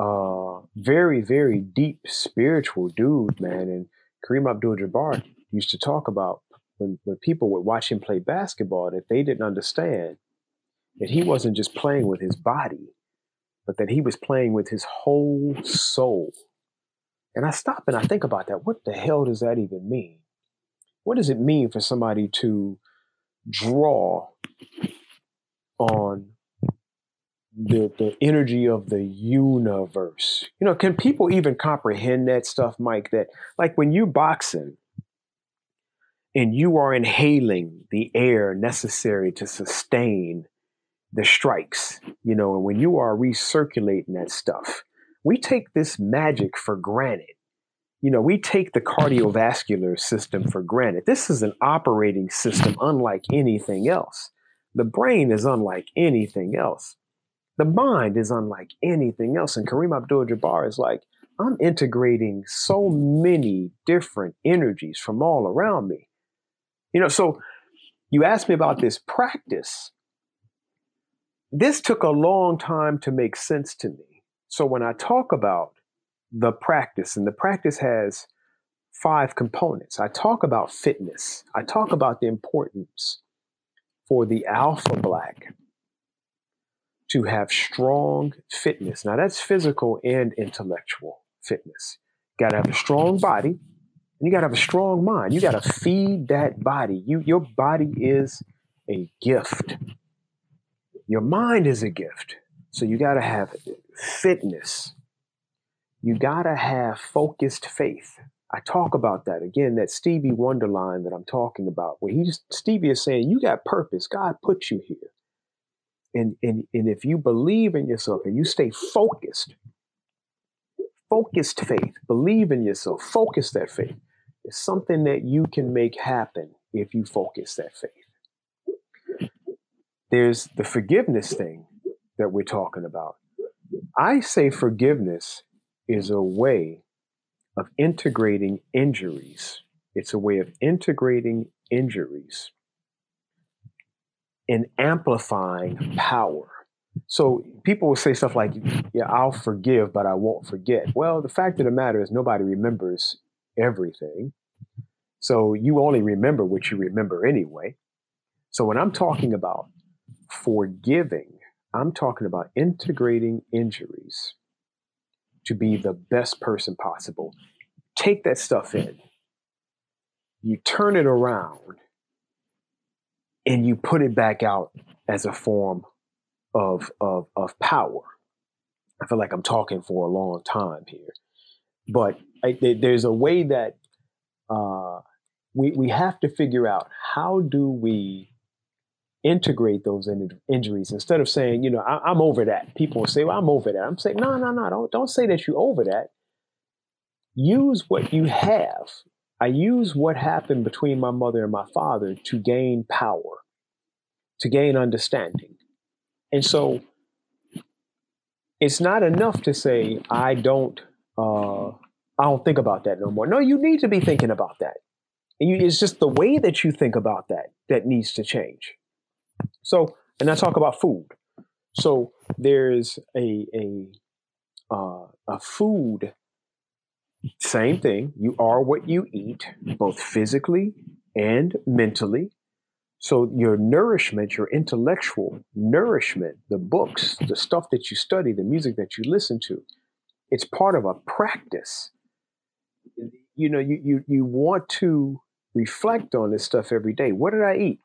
uh, very very deep spiritual dude, man. And Kareem Abdul-Jabbar used to talk about when, when people would watch him play basketball that they didn't understand that he wasn't just playing with his body, but that he was playing with his whole soul. And I stop and I think about that. What the hell does that even mean? What does it mean for somebody to draw on the, the energy of the universe? You know, can people even comprehend that stuff, Mike? That like when you boxing and you are inhaling the air necessary to sustain the strikes, you know, and when you are recirculating that stuff, we take this magic for granted. You know, we take the cardiovascular system for granted. This is an operating system unlike anything else. The brain is unlike anything else. The mind is unlike anything else. And Kareem Abdul Jabbar is like, I'm integrating so many different energies from all around me. You know, so you asked me about this practice this took a long time to make sense to me. So when I talk about the practice, and the practice has five components, I talk about fitness, I talk about the importance for the alpha black to have strong fitness. Now, that's physical and intellectual fitness. You got to have a strong body, and you got to have a strong mind. You got to feed that body. You, your body is a gift. Your mind is a gift. So you got to have fitness. You got to have focused faith. I talk about that again, that Stevie Wonder line that I'm talking about, where he just, Stevie is saying, You got purpose. God put you here. And, and, and if you believe in yourself and you stay focused, focused faith, believe in yourself, focus that faith. It's something that you can make happen if you focus that faith there's the forgiveness thing that we're talking about. I say forgiveness is a way of integrating injuries. It's a way of integrating injuries and amplifying power. So people will say stuff like, Yeah, I'll forgive, but I won't forget. Well, the fact of the matter is, nobody remembers everything. So you only remember what you remember anyway. So when I'm talking about forgiving, I'm talking about integrating injuries to be the best person possible. Take that stuff in, you turn it around, and you put it back out as a form of, of, of power. I feel like I'm talking for a long time here. But I, there's a way that uh, we, we have to figure out how do we integrate those in- injuries instead of saying, you know, I- am over that. People will say, well, I'm over that. I'm saying, no, no, no, don't, don't say that you're over that. Use what you have. I use what happened between my mother and my father to gain power, to gain understanding. And so it's not enough to say, I don't, uh, I don't think about that no more. No, you need to be thinking about that. You, it's just the way that you think about that that needs to change. So, and I talk about food. So there's a a uh, a food Same thing. You are what you eat, both physically and mentally. So, your nourishment, your intellectual nourishment, the books, the stuff that you study, the music that you listen to, it's part of a practice. You know, you, you, you want to reflect on this stuff every day. What did I eat?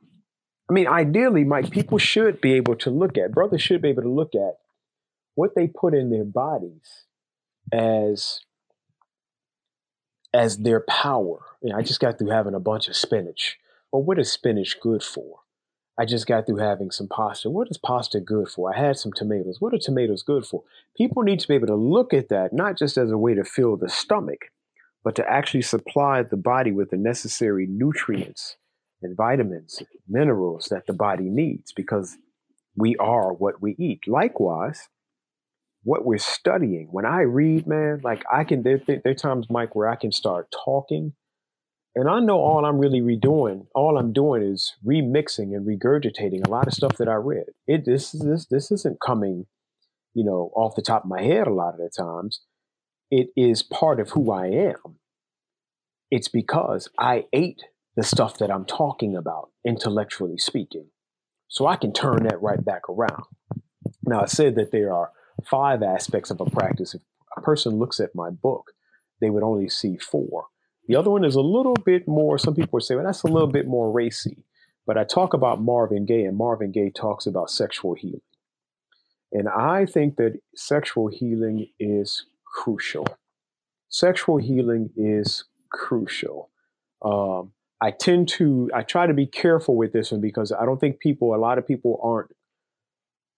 I mean, ideally, Mike, people should be able to look at, brothers should be able to look at what they put in their bodies as as their power. You know, I just got through having a bunch of spinach. Well, what is spinach good for? I just got through having some pasta. What is pasta good for? I had some tomatoes. What are tomatoes good for? People need to be able to look at that not just as a way to fill the stomach, but to actually supply the body with the necessary nutrients and vitamins, minerals that the body needs because we are what we eat. Likewise, what we're studying. When I read, man, like I can, there, there, there, are times, Mike, where I can start talking, and I know all I'm really redoing, all I'm doing is remixing and regurgitating a lot of stuff that I read. It this this this isn't coming, you know, off the top of my head a lot of the times. It is part of who I am. It's because I ate the stuff that I'm talking about, intellectually speaking. So I can turn that right back around. Now, I said that there are five aspects of a practice. If a person looks at my book, they would only see four. The other one is a little bit more, some people would say, well, that's a little bit more racy. But I talk about Marvin Gaye, and Marvin Gaye talks about sexual healing. And I think that sexual healing is crucial. Sexual healing is crucial. Um, I tend to, I try to be careful with this one because I don't think people, a lot of people aren't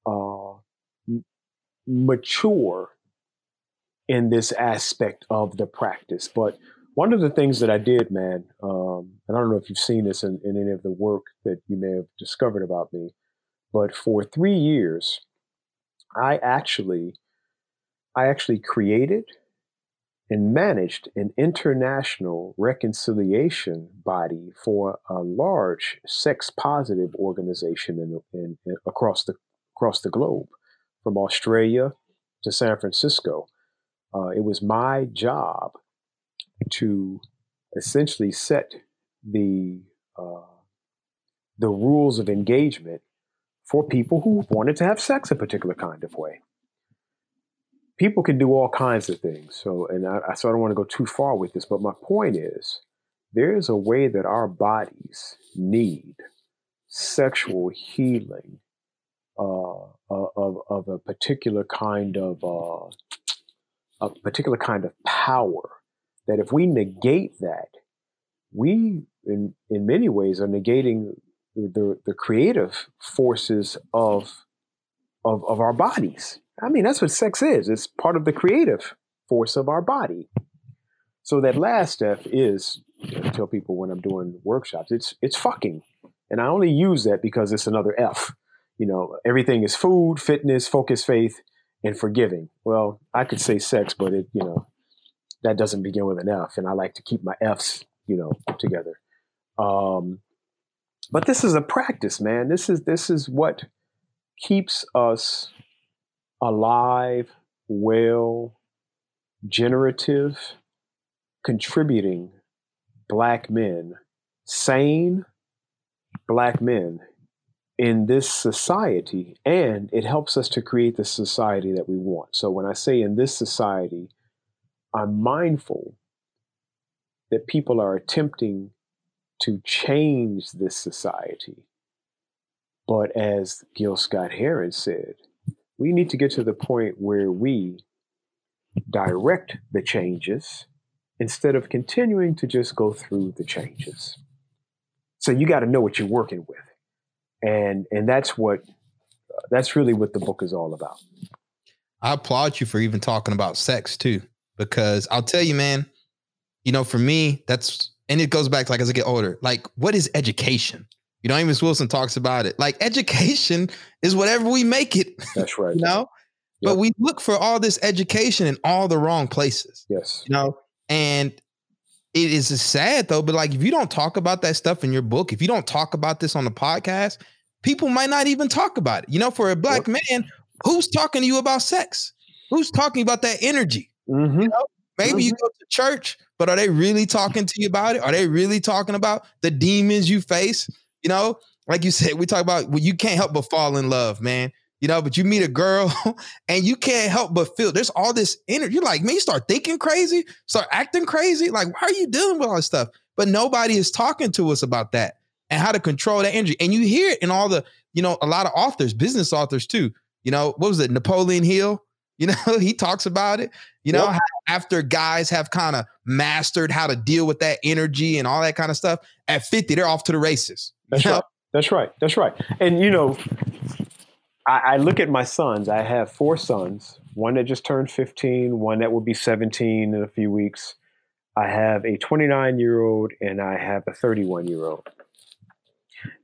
uh, mature in this aspect of the practice. But one of the things that I did, man, um, and I don't know if you've seen this in, in, any of the work that you may have discovered about me, but for three years, I actually, I actually created and managed an international reconciliation body for a large sex positive organization in, in, in across the across the globe from Australia to San Francisco. Uh, it was my job to essentially set the uh, the rules of engagement for people who wanted to have sex a particular kind of way. People can do all kinds of things. So, and I, so I don't want to go too far with this, but my point is, there is a way that our bodies need sexual healing uh, uh, of, of a particular kind of uh, a particular kind of power that if we negate that we in in many ways are negating the the creative forces of of of our bodies i mean that's what sex is it's part of the creative force of our body so that last f is I tell people when i'm doing workshops it's it's fucking and i only use that because it's another f you know, everything is food, fitness, focus, faith, and forgiving. Well, I could say sex, but it, you know, that doesn't begin with an F, and I like to keep my F's, you know, together. Um, but this is a practice, man. This is this is what keeps us alive, well, generative, contributing black men, sane black men in this society and it helps us to create the society that we want. So when I say in this society, I'm mindful that people are attempting to change this society. But as Gil Scott Heron said, we need to get to the point where we direct the changes instead of continuing to just go through the changes. So you got to know what you're working with and and that's what that's really what the book is all about. I applaud you for even talking about sex too, because I'll tell you, man, you know, for me, that's and it goes back like as I get older, like what is education? You know, Amos Wilson talks about it. Like *laughs* education is whatever we make it. That's right. *laughs* you know, yep. but we look for all this education in all the wrong places. Yes. You know, and it is sad though, but like if you don't talk about that stuff in your book, if you don't talk about this on the podcast, people might not even talk about it. You know, for a black man, who's talking to you about sex? Who's talking about that energy? Mm-hmm. You know? Maybe mm-hmm. you go to church, but are they really talking to you about it? Are they really talking about the demons you face? You know, like you said, we talk about well, you can't help but fall in love, man. You know, but you meet a girl *laughs* and you can't help but feel there's all this energy. You're like, man, you start thinking crazy, start acting crazy. Like, why are you dealing with all this stuff? But nobody is talking to us about that and how to control that energy. And you hear it in all the, you know, a lot of authors, business authors too. You know, what was it? Napoleon Hill. *laughs* You know, he talks about it. You know, yep. after guys have kind of mastered how to deal with that energy and all that kind of stuff, at 50, they're off to the races. That's right. That's right. That's right. And you know, I, I, look at my sons. I have four sons. One that just turned 15, one that will be 17 in a few weeks. I have a 29 year old and I have a 31 year old.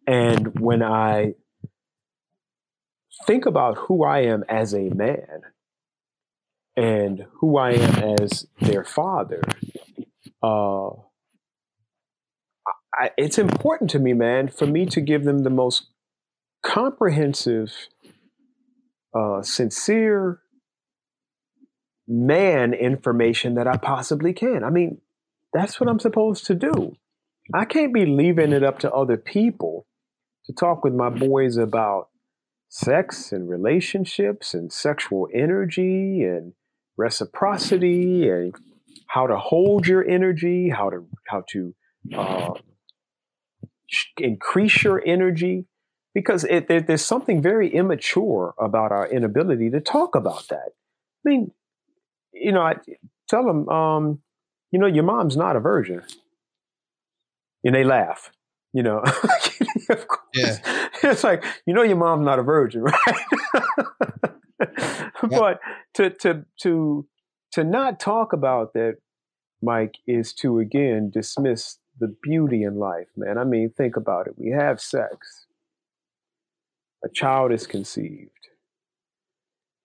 And when I think about who I am as a man and who I am as their father, uh, I, it's important to me, man, for me to give them the most comprehensive, uh, sincere man information that I possibly can. I mean, that's what I'm supposed to do. I can't be leaving it up to other people to talk with my boys about sex and relationships and sexual energy and reciprocity and how to hold your energy, how to how to uh, increase your energy, because it, there, there's something very immature about our inability to talk about that. I mean, you know, I tell them, um, you know, your mom's not a virgin, and they laugh. You know, *laughs* of course. Yeah. It's like, you know, your mom's not a virgin, *laughs* right? but to, to, to, to not talk about that, Mike, is to again dismiss the beauty in life, man. I mean, think about it. We have sex. A child is conceived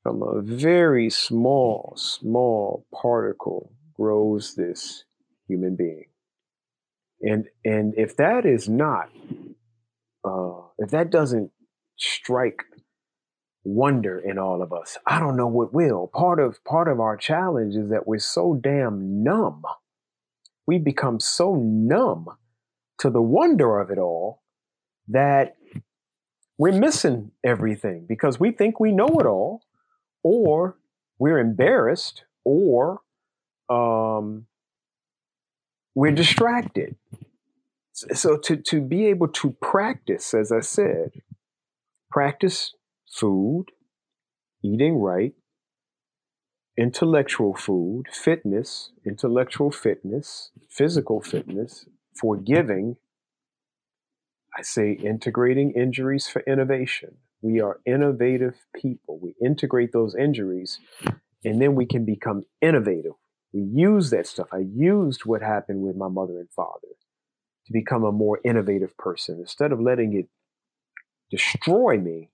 from a very small, small particle grows this human being. And and if that is not, uh, if that doesn't strike wonder in all of us, I don't know what will. Part of part of our challenge is that we're so damn numb. We become so numb to the wonder of it all that we're missing everything because we think we know it all, or we're embarrassed, or um, we're distracted. So to, to be able to practice, as I said, practice food, eating right, intellectual food, fitness, intellectual fitness, physical fitness, forgiving. I say integrating injuries for innovation. We are innovative people. We integrate those injuries and then we can become innovative we use that stuff. I used what happened with my mother and father to become a more innovative person. Instead of letting it destroy me,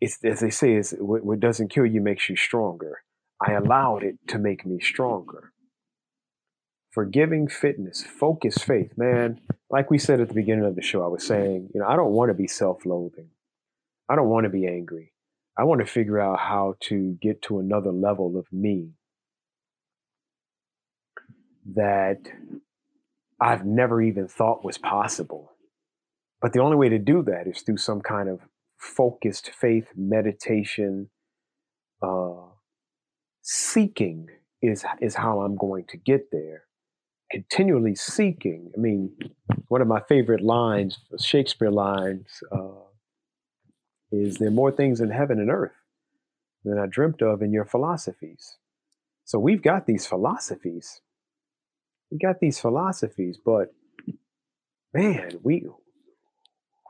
it's as they say, is what doesn't kill you makes you stronger. I allowed it to make me stronger. Forgiving fitness, focus faith, man. Like we said at the beginning of the show, I was saying, you know, I don't want to be self-loathing. I don't want to be angry. I want to figure out how to get to another level of me that I've never even thought was possible. But the only way to do that is through some kind of focused faith, meditation, uh, seeking is is how I'm going to get there. Continually seeking. I mean, one of my favorite lines, Shakespeare lines, uh, is there are more things in heaven and earth than I dreamt of in your philosophies. So we've got these philosophies we got these philosophies, but man, we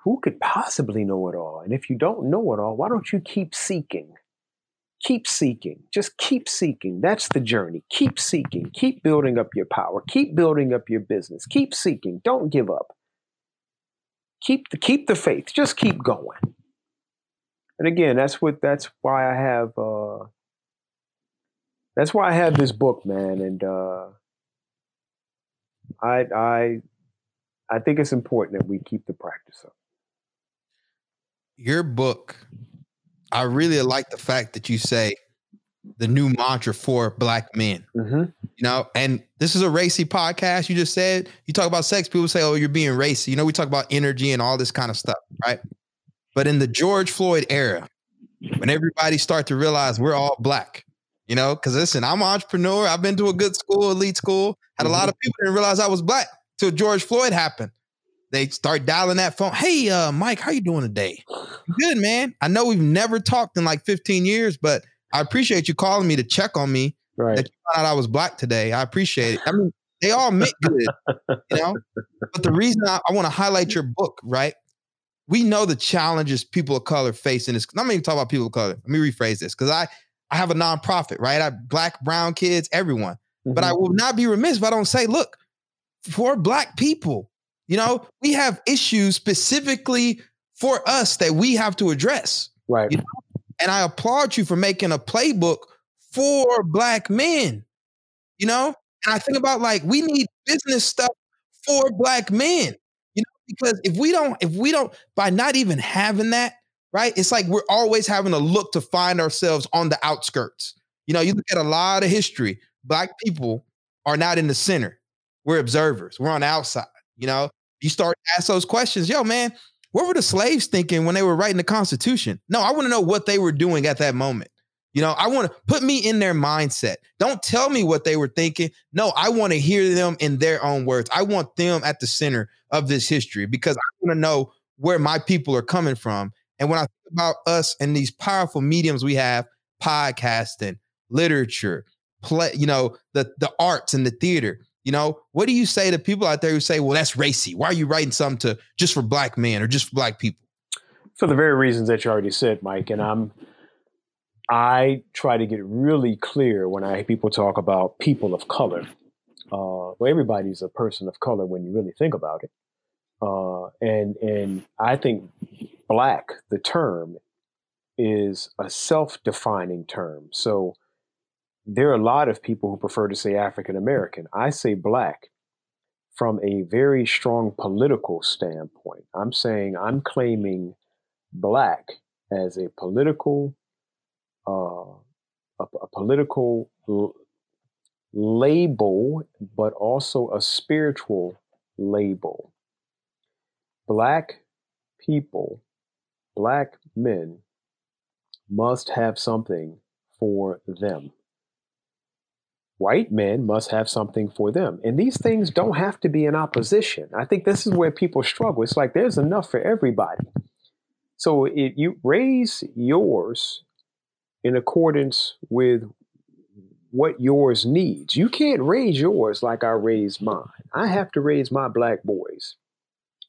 who could possibly know it all? And if you don't know it all, why don't you keep seeking? Keep seeking. Just keep seeking. That's the journey. Keep seeking. Keep building up your power. Keep building up your business. Keep seeking. Don't give up. Keep the keep the faith. Just keep going. And again, that's what that's why I have uh that's why I have this book, man, and uh I I I think it's important that we keep the practice up. Your book, I really like the fact that you say the new mantra for black men. Mm-hmm. You know, and this is a racy podcast. You just said you talk about sex. People say, "Oh, you're being racy." You know, we talk about energy and all this kind of stuff, right? But in the George Floyd era, when everybody start to realize we're all black, you know, because listen, I'm an entrepreneur. I've been to a good school, elite school. Had a lot of people didn't realize I was black till George Floyd happened. They start dialing that phone. Hey, uh, Mike, how you doing today? Good, man. I know we've never talked in like 15 years, but I appreciate you calling me to check on me. Right. That you found out I was black today. I appreciate it. I mean, they all meant good, you know. But the reason I, I want to highlight your book, right? We know the challenges people of color face in this. I'm not even talking about people of color. Let me rephrase this because I I have a nonprofit, right? I black, brown kids, everyone. But I Mhm. will not be remiss if I don't say, look, for black people, you know, we have issues specifically for us that we have to address. right. you And I applaud you for making a playbook for black men, you know? And I think about like, we need business stuff for black men, you know, because if we don't, if we don't, by not even having that, right? It's like we're always having to look to find ourselves on the outskirts. You know, you look at a lot of history, black people are not in the center. We're observers. We're on the outside. You know, you start to ask those questions. Yo, man, what were the slaves thinking when they were writing the Constitution? No, I want to know what they were doing at that moment. You know, I want to put me in their mindset. Don't tell me what they were thinking. No, I want to hear them in their own words. I want them at the center of this history because I want to know where my people are coming from. And when I think about us and these powerful mediums we have, podcasting, literature, play, you know, the the arts and the theater, you know, what do you say to people out there who say, well, that's racy? Why are you writing something to just for black men or just for black people? for the very reasons that you already said, Mike. And I'm, I try to get really clear when I hear people talk about people of color. Uh, well, everybody's a person of color when you really think about it. Uh, and and I think black, the term, is a self-defining term. So there are a lot of people who prefer to say African American. I say black from a very strong political standpoint. I'm saying I'm claiming black as a political uh, a, a political l- label, but also a spiritual label. Black people, black men must have something for them. White men must have something for them. And these things don't have to be in opposition. I think this is where people struggle. It's like there's enough for everybody. So if you raise yours in accordance with what yours needs, you can't raise yours like I raised mine. I have to raise my black boys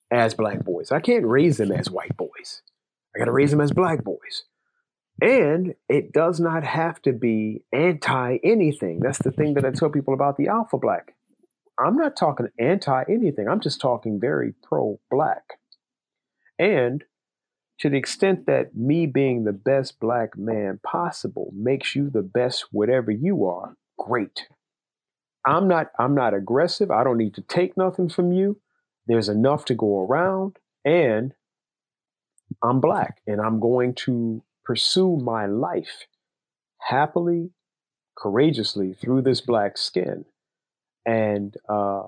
as black boys. I can't raise them as white boys. I got to raise them as black boys. And it does not have to be anti anything. That's the thing that I tell people about the alpha black. I'm not talking anti anything. I'm just talking very pro black. And to the extent that me being the best black man possible makes you the best whatever you are, great. I'm not I'm not aggressive. I don't need to take nothing from you. There's enough to go around and I'm black and I'm going to pursue my life happily, courageously through this black skin. And uh,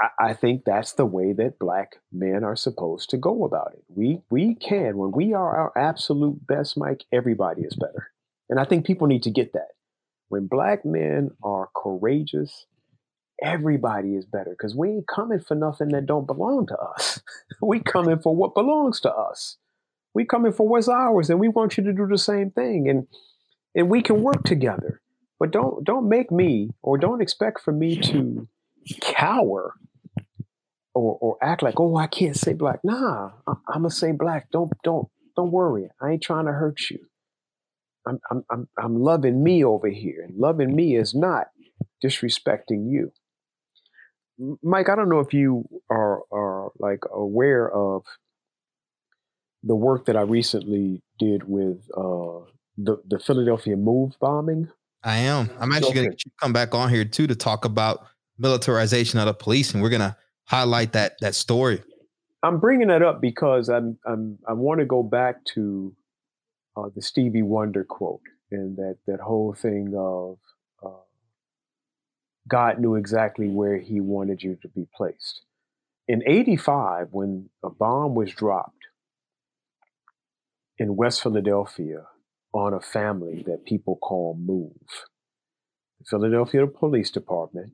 I, I think that's the way that black men are supposed to go about it. We we can when we are our absolute best, Mike. Everybody is better, and I think people need to get that. When black men are courageous, everybody is better because we ain't coming for nothing that don't belong to us. *laughs* we coming for what belongs to us. We coming for what's ours, and we want you to do the same thing, and and we can work together. But don't don't make me or don't expect for me to cower or or act like oh I can't say black. Nah, I, I'm gonna say black. Don't don't don't worry. I ain't trying to hurt you. I'm I'm I'm I'm loving me over here, and loving me is not disrespecting you. Mike, I don't know if you are are like aware of the work that I recently did with uh, the the Philadelphia Move bombing. I am. I'm actually going to come back on here too to talk about militarization of the police, and we're going to highlight that that story. I'm bringing that up because I'm, I'm I want to go back to uh, the Stevie Wonder quote. and that that whole thing of uh, God knew exactly where He wanted you to be placed. In '85, when a bomb was dropped in West Philadelphia on a family that people call Move, the Philadelphia Police Department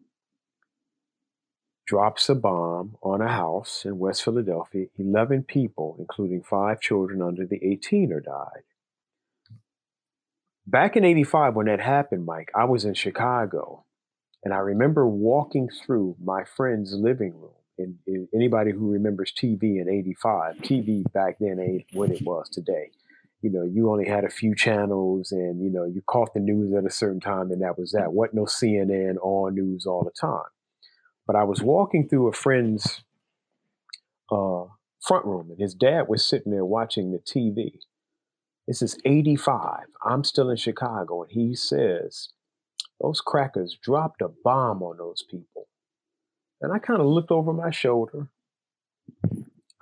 drops a bomb on a house in West Philadelphia. 11 people, including five children under the 18 are died. Back in 85, when that happened, Mike, I was in Chicago. And I remember walking through my friend's living room. And, and anybody who remembers TV in 85, TV back then ain't what it was today. You know, you only had a few channels and, you know, you caught the news at a certain time and that was that. What no CNN on news all the time. But I was walking through a friend's uh, front room and his dad was sitting there watching the TV. This is 85. I'm still in Chicago. And he says, Those crackers dropped a bomb on those people. And I kind of looked over my shoulder.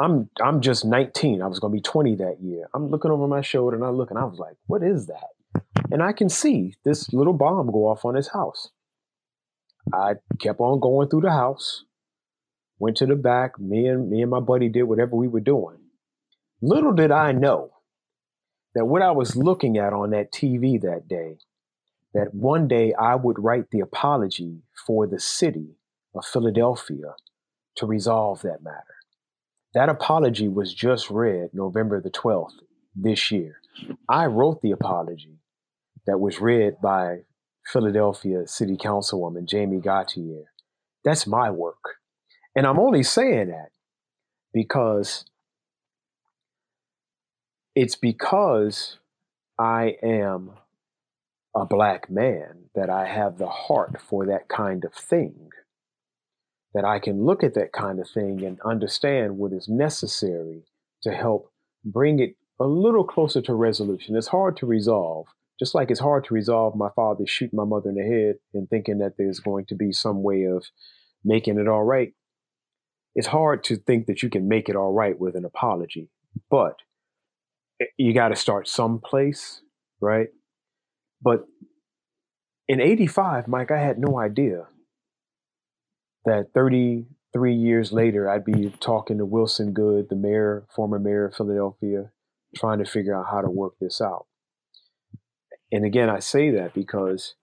I'm I'm just 19. I was going to be 20 that year. I'm looking over my shoulder and I look and I was like, "What is that?" And I can see this little bomb go off on his house. I kept on going through the house. Went to the back. Me and me and my buddy did whatever we were doing. Little did I know that what I was looking at on that TV that day, that one day I would write the apology for the city of Philadelphia to resolve that matter. That apology was just read November the 12th this year. I wrote the apology that was read by Philadelphia City Councilwoman Jamie Gauthier. That's my work. And I'm only saying that because it's because I am a black man that I have the heart for that kind of thing. That I can look at that kind of thing and understand what is necessary to help bring it a little closer to resolution. It's hard to resolve, just like it's hard to resolve my father shooting my mother in the head and thinking that there's going to be some way of making it all right. It's hard to think that you can make it all right with an apology. But you got to start someplace, right? But in 85, Mike, I had no idea that 33 years later, I'd be talking to Wilson Goode, the mayor, former mayor of Philadelphia, trying to figure out how to work this out. And again, I say that because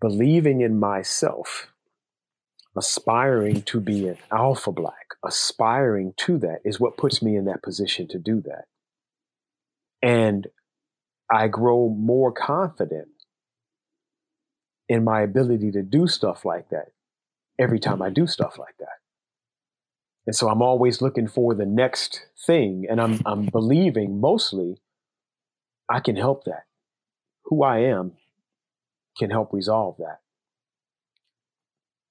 believing in myself, aspiring to be an alpha black, aspiring to that is what puts me in that position to do that. And I grow more confident in my ability to do stuff like that every time I do stuff like that. And so I'm always looking for the next thing and I'm I'm believing mostly I can help that. Who I am can help resolve that.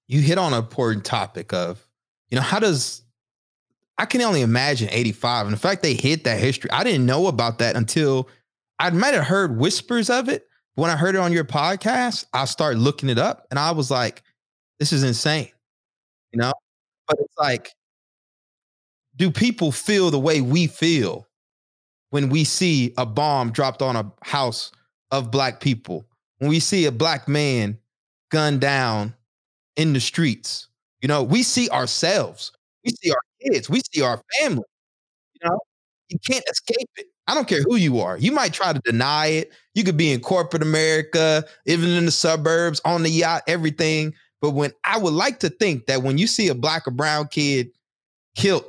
You hit on an important topic of, you know, how does I can only imagine 85. And the fact they hit that history, I didn't know about that until I might have heard whispers of it. When I heard it on your podcast, I started looking it up and I was like, this is insane. You know? But it's like, do people feel the way we feel when we see a bomb dropped on a house of black people? When we see a black man gunned down in the streets? You know, we see ourselves. We see our kids. We see our family. You know, you can't escape it. I don't care who you are. You might try to deny it. You could be in corporate America, even in the suburbs, on the yacht, everything. But when I would like to think that when you see a black or brown kid killed,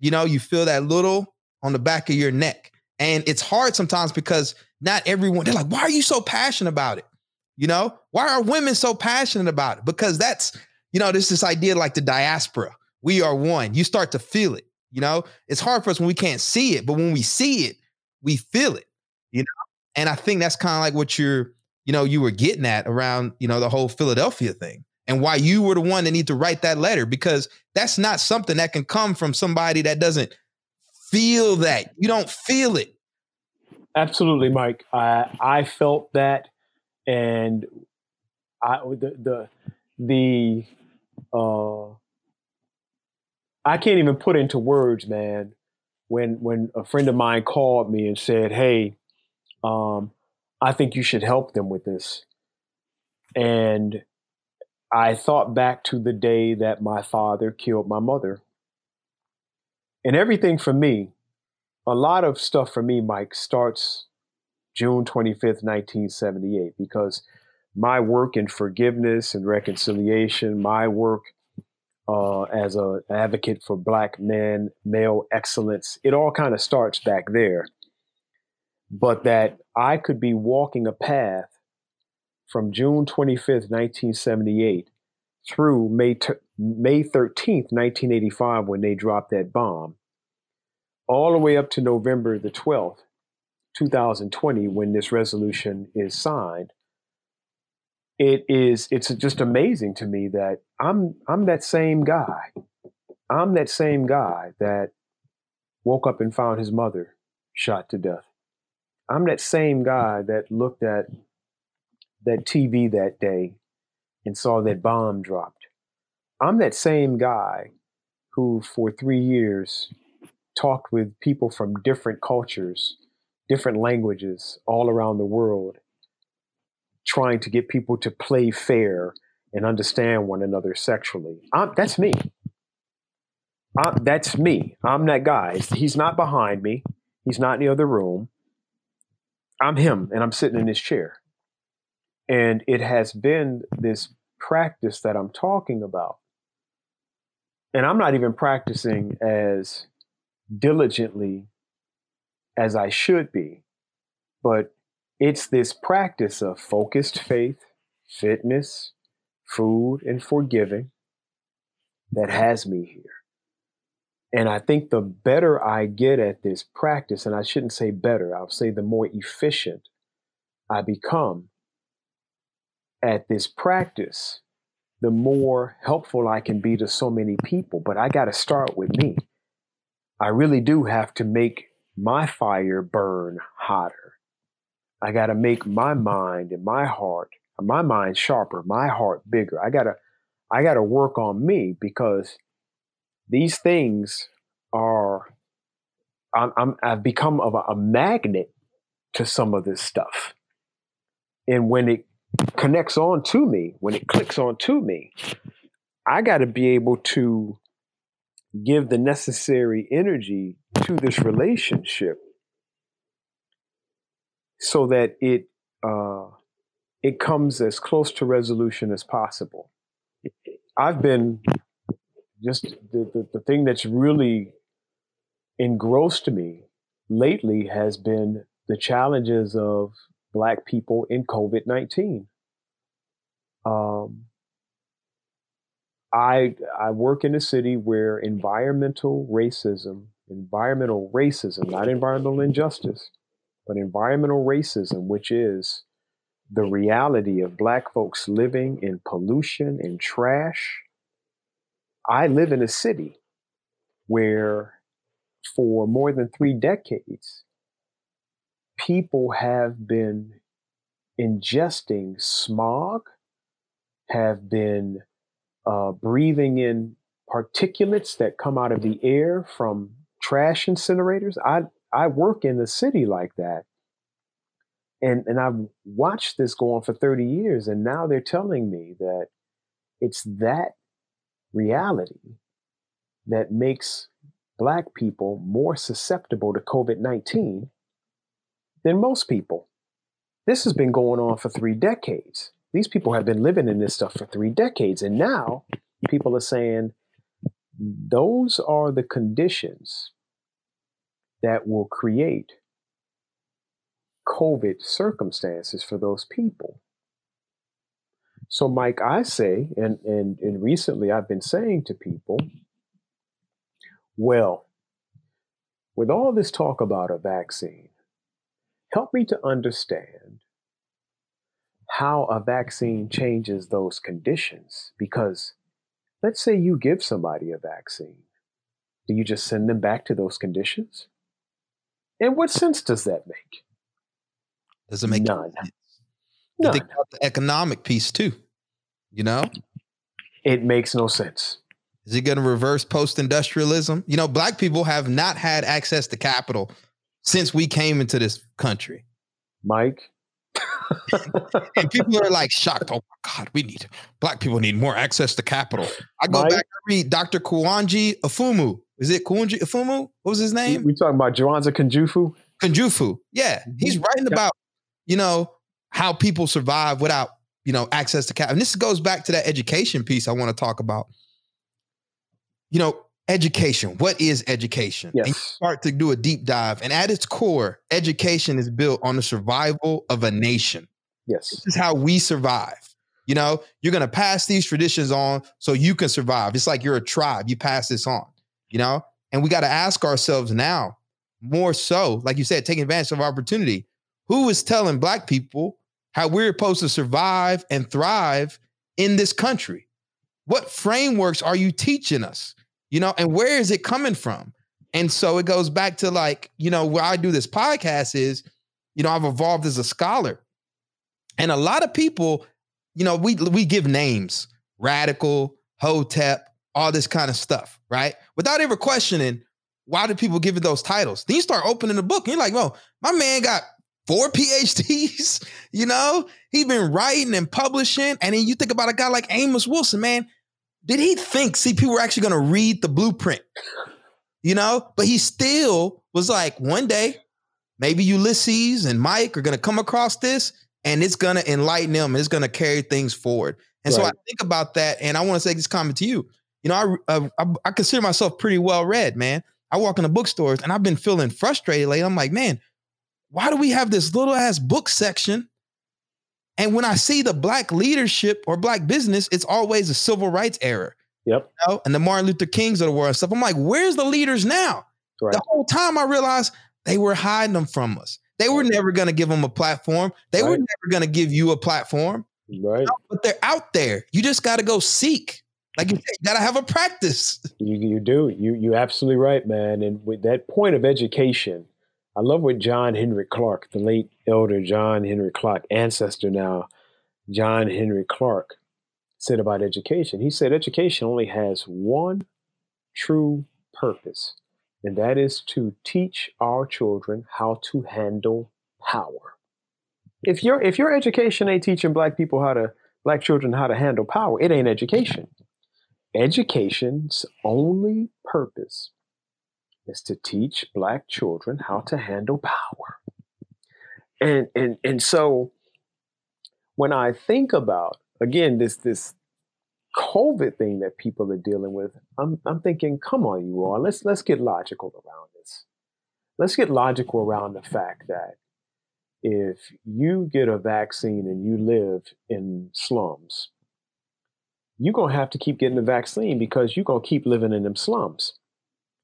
you know, you feel that little on the back of your neck. And it's hard sometimes because not everyone, they're like, why are you so passionate about it? You know, why are women so passionate about it? Because that's, you know, there's this idea like the diaspora we are one. You start to feel it. You know, it's hard for us when we can't see it, but when we see it, we feel it. You know, and I think that's kind of like what you're, you know, you were getting at around, you know, the whole Philadelphia thing and why you were the one that need to write that letter because that's not something that can come from somebody that doesn't feel that. You don't feel it. Absolutely, Mike. I I felt that, and I the the the uh I can't even put into words, man. When when a friend of mine called me and said, "Hey, um, I think you should help them with this. And I thought back to the day that my father killed my mother. And everything for me, a lot of stuff for me, Mike, starts June 25th, 1978, because my work in forgiveness and reconciliation, my work uh, as an advocate for black men, male excellence, it all kind of starts back there. But that I could be walking a path from June 25th, 1978 through May, t- May 13th, 1985, when they dropped that bomb, all the way up to November the 12th, 2020, when this resolution is signed. It is it's just amazing to me that I'm I'm that same guy. I'm that same guy that woke up and found his mother shot to death. I'm that same guy that looked at that TV that day and saw that bomb dropped. I'm that same guy who, for three years, talked with people from different cultures, different languages all around the world, trying to get people to play fair and understand one another sexually. I'm, that's me. I'm, that's me. I'm that guy. He's not behind me. He's not in the other room. I'm him, and I'm sitting in this chair. And it has been this practice that I'm talking about. And I'm not even practicing as diligently as I should be, but it's this practice of focused faith, fitness, food, and forgiving that has me here. And I think the better I get at this practice, and I shouldn't say better, I'll say the more efficient I become, at this practice, the more helpful I can be to so many people. But I got to start with me. I really do have to make my fire burn hotter. I got to make my mind and my heart, my mind sharper, my heart bigger. I got to I got to work on me because these things are I'm, I'm I've become of a, a magnet to some of this stuff. And when it connects on to me, when it clicks on to me, I got to be able to give the necessary energy to this relationship so that it uh, it comes as close to resolution as possible. I've been just the, the, the thing that's really engrossed me lately has been the challenges of black people in COVID 19. Um, I, I work in a city where environmental racism, environmental racism, not environmental injustice, but environmental racism, which is the reality of black folks living in pollution and trash. I live in a city where for more than three decades, people have been ingesting smog, have been uh, breathing in particulates that come out of the air from trash incinerators. I I work in a city like that, and and I've watched this go on for thirty years, and now they're telling me that it's that reality that makes black people more susceptible to COVID 19 than most people. This has been going on for three decades. These people have been living in this stuff for three decades. And now people are saying those are the conditions that will create COVID circumstances for those people. So, Mike, I say, and, and, and recently I've been saying to people, well, with all this talk about a vaccine, help me to understand how a vaccine changes those conditions. Because let's say you give somebody a vaccine, do you just send them back to those conditions? And what sense does that make? Does it make none? You think about the economic piece too. You know, it makes no sense. Is it going to reverse post industrialism? You know, black people have not had access to capital since we came into this country. Mike, *laughs* and people are like shocked. Oh my God, we need black people need more access to capital. I go Mike? back and read Dr. Kouandji Afumu. Is it Kouandji Afumu? What was his name? We talking about Jawanza Kunjufu? Kunjufu. Yeah. Mm-hmm. He's writing about, you know, how people survive without, you know, access to capital. And this goes back to that education piece I want to talk about. You know, education. What is education? Yes. And you start to do a deep dive. And at its core, education is built on the survival of a nation. Yes. This is how we survive. You know, you're going to pass these traditions on so you can survive. It's like you're a tribe. You pass this on, you know? And we got to ask ourselves now, more so, like you said, taking advantage of opportunity. Who is telling black people how we're supposed to survive and thrive in this country? What frameworks are you teaching us? you know, and where is it coming from? And so it goes back to like, you know, where I do this podcast is, you know, I've evolved as a scholar. And a lot of people, you know, we we give names, radical, hotep, all this kind of stuff, right? Without ever questioning why do people give it those titles? Then you start opening the book and you're like, well, my man got four *laughs* PhDs, you know, he's been writing and publishing. And then you think about a guy like Amos Wilson, man, did he think, people were actually going to read the blueprint, you know? But he still was like, one day, maybe Ulysses and Mike are going to come across this and it's going to enlighten them. It's going to carry things forward. And right. so I think about that. And I want to say this comment to you. You know, I, uh, I, I consider myself pretty well read, man. I walk in the bookstores and I've been feeling frustrated lately. I'm like, man, why do we have this little ass book section and when I see the black leadership or black business, it's always a civil rights era. Yep. You know? And the Martin Luther Kings of the world and stuff. I'm like, where's the leaders now? Right. The whole time I realized they were hiding them from us. They were never going to give them a platform. They right. were never going to give you a platform. Right. You know? But they're out there. You just got to go seek. Like you said, you got to have a practice. You, you do. You you absolutely right, man. And with that point of education, I love what John Henrik Clarke, the late elder John Henrik Clarke, ancestor now, John Henrik Clarke, said about education. He said education only has one true purpose, and that is to teach our children how to handle power. If your if your education ain't teaching black people how to black children how to handle power, it ain't education. Education's only purpose is to teach black children how to handle power. And and and so when I think about again this this COVID thing that people are dealing with, I'm I'm thinking, come on, you all, let's let's get logical around this. Let's get logical around the fact that if you get a vaccine and you live in slums, you're gonna have to keep getting the vaccine because you're gonna keep living in them slums.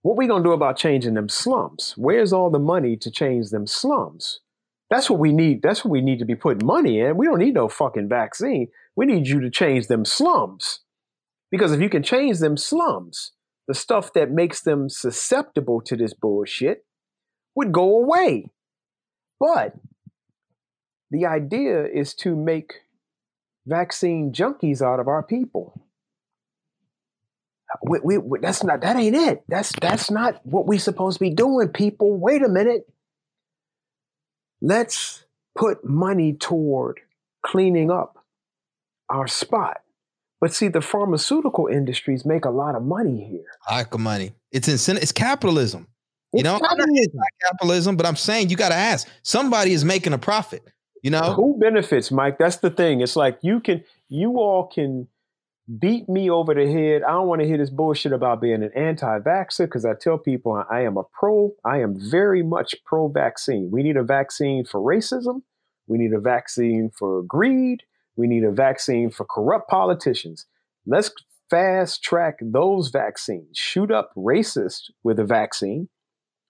What we gonna do about changing them slums? Where's all the money to change them slums? That's what we need. That's what we need to be putting money in. We don't need no fucking vaccine. We need you to change them slums. Because if you can change them slums, the stuff that makes them susceptible to this bullshit would go away. But the idea is to make vaccine junkies out of our people we, we, we, that's not that ain't it. That's that's not what we supposed to be doing, people. Wait a minute. Let's put money toward cleaning up our spot. But see, the pharmaceutical industries make a lot of money here. Lack of money. It's incentive. It's capitalism. It's you know, capitalism. Capitalism, but I'm saying you got to ask. Somebody is making a profit. You know, who benefits, Mike? That's the thing. It's like you can, you all can beat me over the head. I don't want to hear this bullshit about being an anti-vaxxer because I tell people I am a pro. I am very much pro-vaccine. We need a vaccine for racism. We need a vaccine for greed. We need a vaccine for corrupt politicians. Let's fast track those vaccines. Shoot up racist with a vaccine.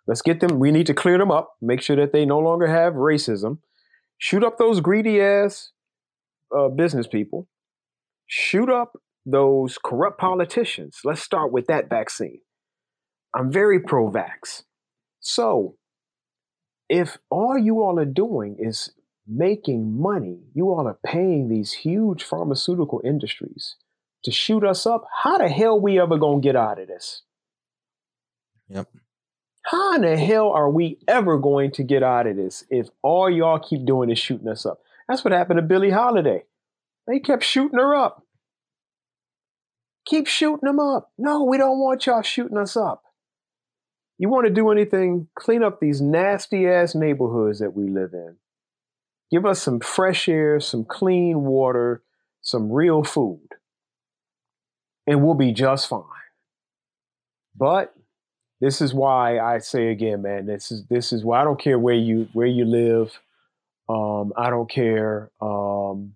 Let's get them. We need to clear them up. Make sure that they no longer have racism. Shoot up those greedy ass uh, business people shoot up those corrupt politicians. Let's start with that vaccine. I'm very pro vax. So, if all you all are doing is making money, you all are paying these huge pharmaceutical industries to shoot us up, how the hell we ever gonna get out of this? Yep. How in the hell are we ever going to get out of this if all y'all keep doing is shooting us up? That's what happened to Billie Holiday. They kept shooting her up. Keep shooting them up. No, we don't want y'all shooting us up. You want to do anything, clean up these nasty ass neighborhoods that we live in. Give us some fresh air, some clean water, some real food, and we'll be just fine. But this is why I say again, man, this is this is why I don't care where you where you live. Um, I don't care um,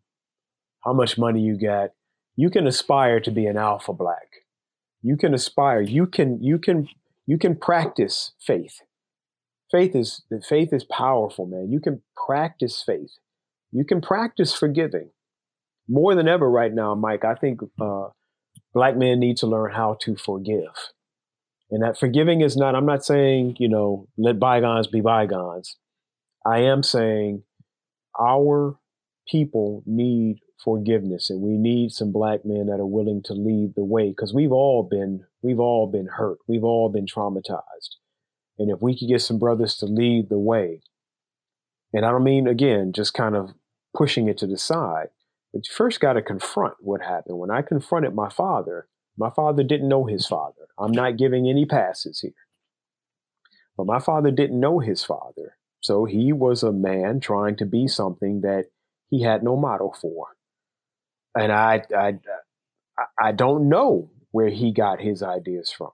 how much money you get. You can aspire to be an alpha black. You can aspire. You can you can you can practice faith. Faith is the faith is powerful, man. You can practice faith. You can practice forgiving. More than ever right now, Mike, I think uh, black men need to learn how to forgive. And that forgiving is not, I'm not saying, you know, let bygones be bygones. I am saying our people need forgiveness and we need some black men that are willing to lead the way because we've all been we've all been hurt we've all been traumatized. And if we could get some brothers to lead the way and i don't mean again just kind of pushing it to the side but you first got to confront what happened. When i confronted my father my father didn't know his father. I'm not giving any passes here. But my father didn't know his father so he was a man trying to be something that he had no model for and I, I, I don't know where he got his ideas from,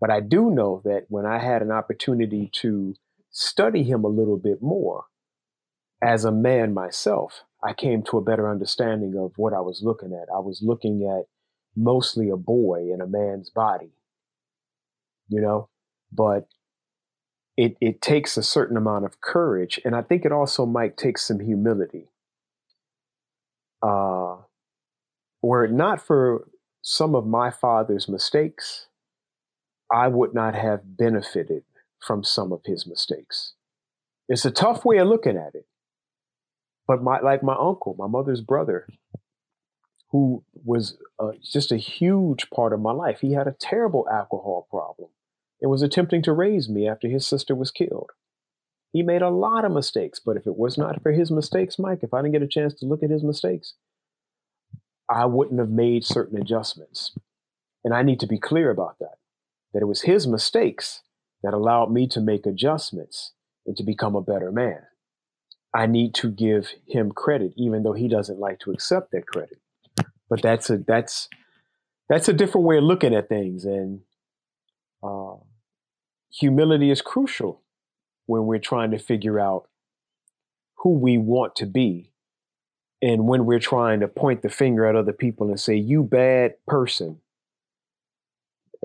but I do know that when I had an opportunity to study him a little bit more, as a man myself, I came to a better understanding of what I was looking at. I was looking at mostly a boy in a man's body, you know, but it, it takes a certain amount of courage. And I think it also might take some humility uh, were it not for some of my father's mistakes, I would not have benefited from some of his mistakes. It's a tough way of looking at it. But my, like my uncle, my mother's brother, who was uh, just a huge part of my life, he had a terrible alcohol problem and was attempting to raise me after his sister was killed. He made a lot of mistakes, but if it was not for his mistakes, Mike, if I didn't get a chance to look at his mistakes, I wouldn't have made certain adjustments. And I need to be clear about that, that it was his mistakes that allowed me to make adjustments and to become a better man. I need to give him credit, even though he doesn't like to accept that credit. But that's a that's that's a different way of looking at things, and uh, humility is crucial when we're trying to figure out who we want to be and when we're trying to point the finger at other people and say, you bad person,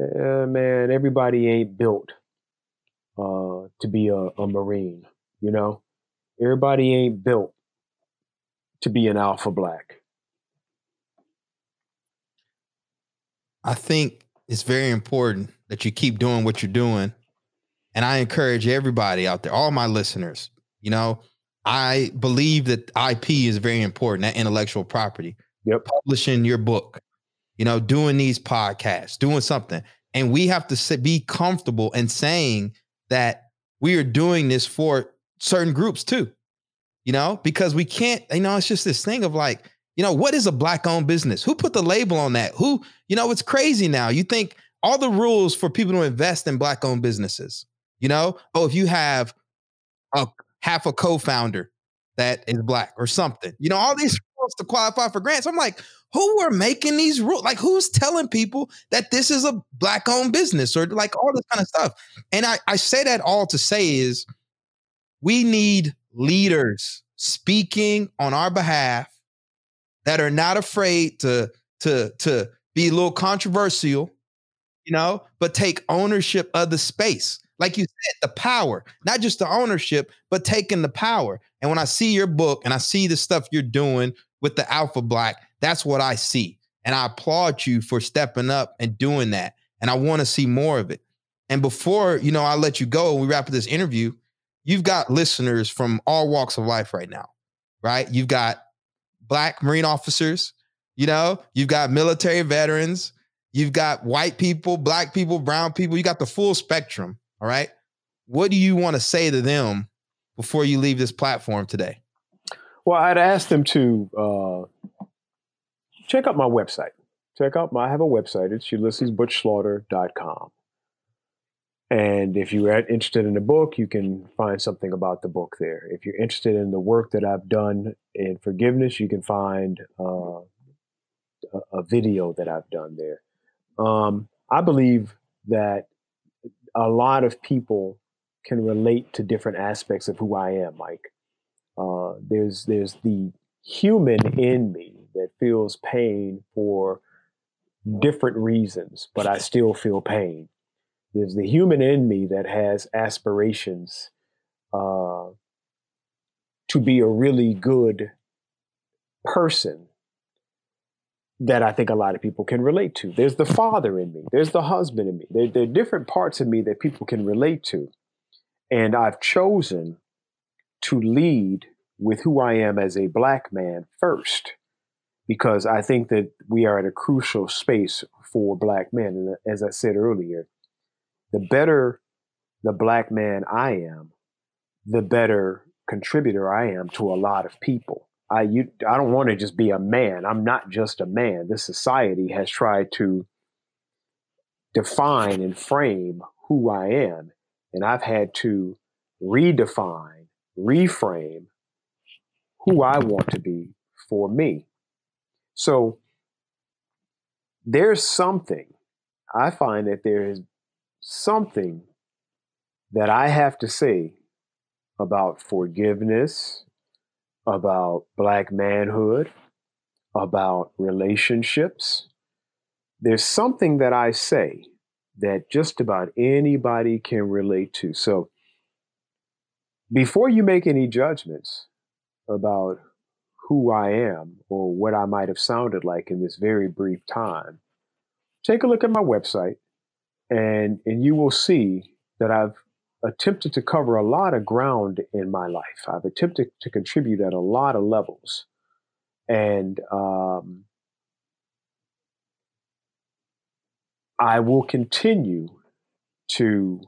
uh, man, everybody ain't built uh, to be a, a Marine, you know? Everybody ain't built to be an alpha black. I think it's very important that you keep doing what you're doing. And I encourage everybody out there, all my listeners, you know, I believe that IP is very important, that intellectual property. Yep. Publishing your book, you know, doing these podcasts, doing something. And we have to be comfortable in saying that we are doing this for certain groups too, you know, because we can't, you know, it's just this thing of like, you know, what is a black owned business? Who put the label on that? Who, you know, it's crazy now. You think all the rules for people to invest in black owned businesses, you know, oh, if you have a, half a co-founder that is black or something. You know, all these rules to qualify for grants. I'm like, who are making these rules? Like, who's telling people that this is a black-owned business or like all this kind of stuff? And I, I say that all to say is we need leaders speaking on our behalf that are not afraid to to to be a little controversial, you know, but take ownership of the space like you said, the power, not just the ownership, but taking the power. And when I see your book and I see the stuff you're doing with the Alpha Black, that's what I see. And I applaud you for stepping up and doing that. And I want to see more of it. And before, you know, I let you go and we wrap up this interview, you've got listeners from all walks of life right now, right? You've got black Marine officers, you know, you've got military veterans, you've got white people, black people, brown people, you got the full spectrum all right. What do you want to say to them before you leave this platform today? Well, I'd ask them to uh, check out my website. Check out my, I have a website. It's ulyssesbutchslaughter.com. And if you are interested in the book, you can find something about the book there. If you're interested in the work that I've done in forgiveness, you can find uh, a, a, video that I've done there. Um, I believe that a lot of people can relate to different aspects of who I am, Mike. Uh, there's there's the human in me that feels pain for different reasons, but I still feel pain there's the human in me that has aspirations uh, to be a really good person that I think a lot of people can relate to. There's the father in me, there's the husband in me. There, there are different parts of me that people can relate to. And I've chosen to lead with who I am as a black man first, because I think that we are at a crucial space for black men. And uh, as I said earlier, the better the black man I am, the better contributor I am to a lot of people. I you I don't want to just be a man. I'm not just a man. This society has tried to define and frame who I am, and I've had to redefine, reframe who I want to be for me. So there's something I find that there is something that I have to say about forgiveness, about black manhood, about relationships. There's something that I say that just about anybody can relate to. So before you make any judgments about who I am or what I might have sounded like in this very brief time, take a look at my website and and you will see that I've attempted to cover a lot of ground in my life. I've attempted to contribute at a lot of levels, and um, I will continue to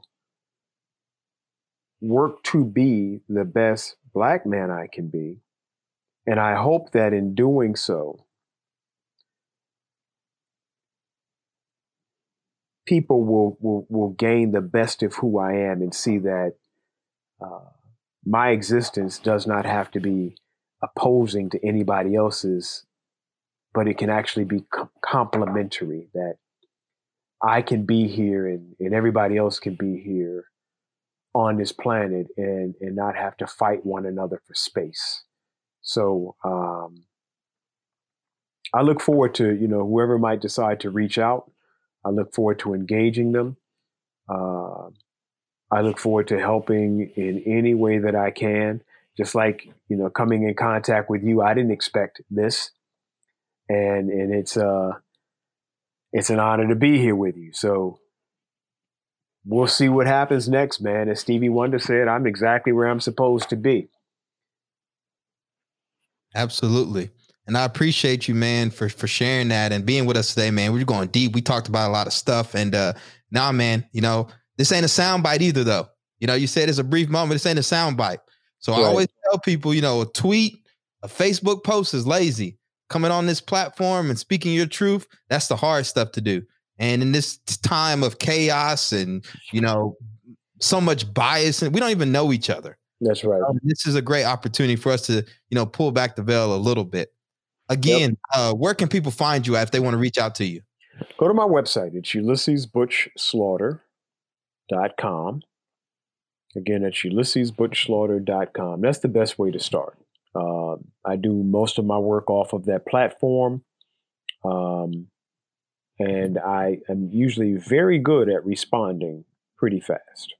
work to be the best black man I can be. And I hope that in doing so, people will, will, will gain the best of who I am and see that uh, my existence does not have to be opposing to anybody else's, but it can actually be com- complementary. That I can be here and, and everybody else can be here on this planet and, and not have to fight one another for space. So um, I look forward to you know whoever might decide to reach out. I look forward to engaging them. Uh, I look forward to helping in any way that I can. Just like you know, coming in contact with you, I didn't expect this, and and it's uh it's an honor to be here with you. So we'll see what happens next, man. As Stevie Wonder said, I'm exactly where I'm supposed to be. Absolutely. And I appreciate you, man, for for sharing that and being with us today, man. We're going deep. We talked about a lot of stuff. And uh now, man, you know, this ain't a soundbite either, though. You know, you said it's a brief moment, this ain't a soundbite. So right. I always tell people, you know, a tweet, a Facebook post is lazy. Coming on this platform and speaking your truth, that's the hard stuff to do. And in this time of chaos and, you know, so much bias, and we don't even know each other. That's right. Um, this is a great opportunity for us to, you know, pull back the veil a little bit. Again, yep. uh, where can people find you if they want to reach out to you? Go to my website. It's ulyssesbutchslaughter.com. Again, it's ulyssesbutchslaughter.com. That's the best way to start. Uh, I do most of my work off of that platform. Um, and I am usually very good at responding pretty fast.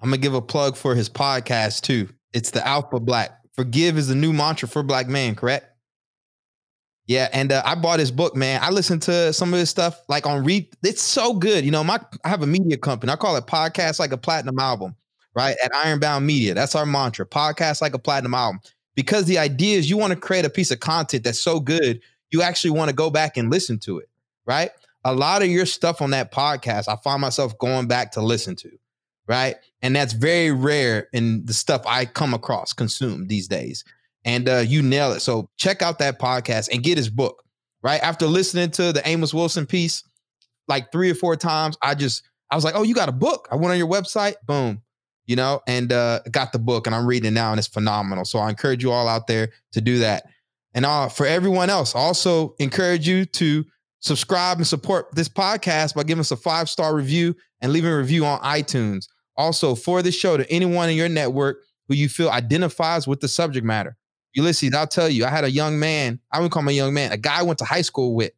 I'm going to give a plug for his podcast too. It's the Alpha Black. Forgive is the new mantra for black man, correct? Yeah, and uh, I bought his book, man. I listened to some of his stuff like on read. It's so good. You know, my I have a media company. I call it podcast like a platinum album, right? At Ironbound Media. That's our mantra. Podcast like a platinum album. Because the idea is you want to create a piece of content that's so good, you actually want to go back and listen to it, right? A lot of your stuff on that podcast, I find myself going back to listen to, right? And that's very rare in the stuff I come across, consume these days. And uh, you nail it. So check out that podcast and get his book. Right after listening to the Amos Wilson piece like three or four times, I just I was like, oh, you got a book? I went on your website, boom, you know, and uh, got the book and I'm reading it now and it's phenomenal. So I encourage you all out there to do that. And uh, for everyone else, also encourage you to subscribe and support this podcast by giving us a five star review and leaving a review on iTunes. Also, for this show, to anyone in your network who you feel identifies with the subject matter. Ulysses, I'll tell you, I had a young man, I wouldn't call him a young man, a guy I went to high school with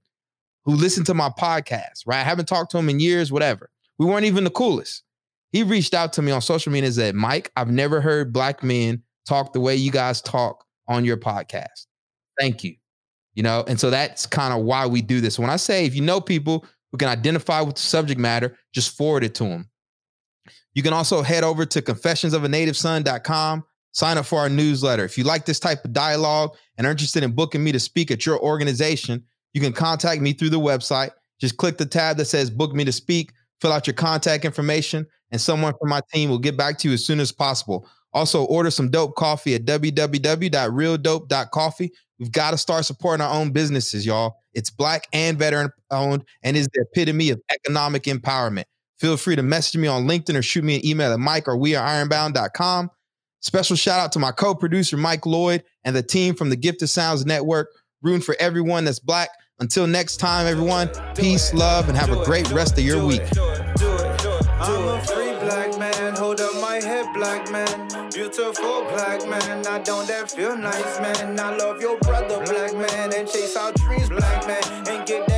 who listened to my podcast, right? I haven't talked to him in years, whatever. We weren't even the coolest. He reached out to me on social media and said, Mike, I've never heard black men talk the way you guys talk on your podcast. Thank you. You know, and so that's kind of why we do this. When I say if you know people who can identify with the subject matter, just forward it to them. You can also head over to confessionsofanativeson.com, sign up for our newsletter. If you like this type of dialogue and are interested in booking me to speak at your organization, you can contact me through the website. Just click the tab that says book me to speak, fill out your contact information, and someone from my team will get back to you as soon as possible. Also, order some dope coffee at www.realdope.coffee. We've got to start supporting our own businesses, y'all. It's black and veteran owned and is the epitome of economic empowerment. Feel free to message me on LinkedIn or shoot me an email at mike or weareironbound.com. Special shout out to my co-producer Mike Lloyd and the team from the Gifted Sounds Network, rooting for everyone that's black. Until next time, everyone, peace, love, and have a great rest of your week black man, beautiful black man. I don't that feel nice, man. I love your brother, black man, and chase our dreams, black man, and get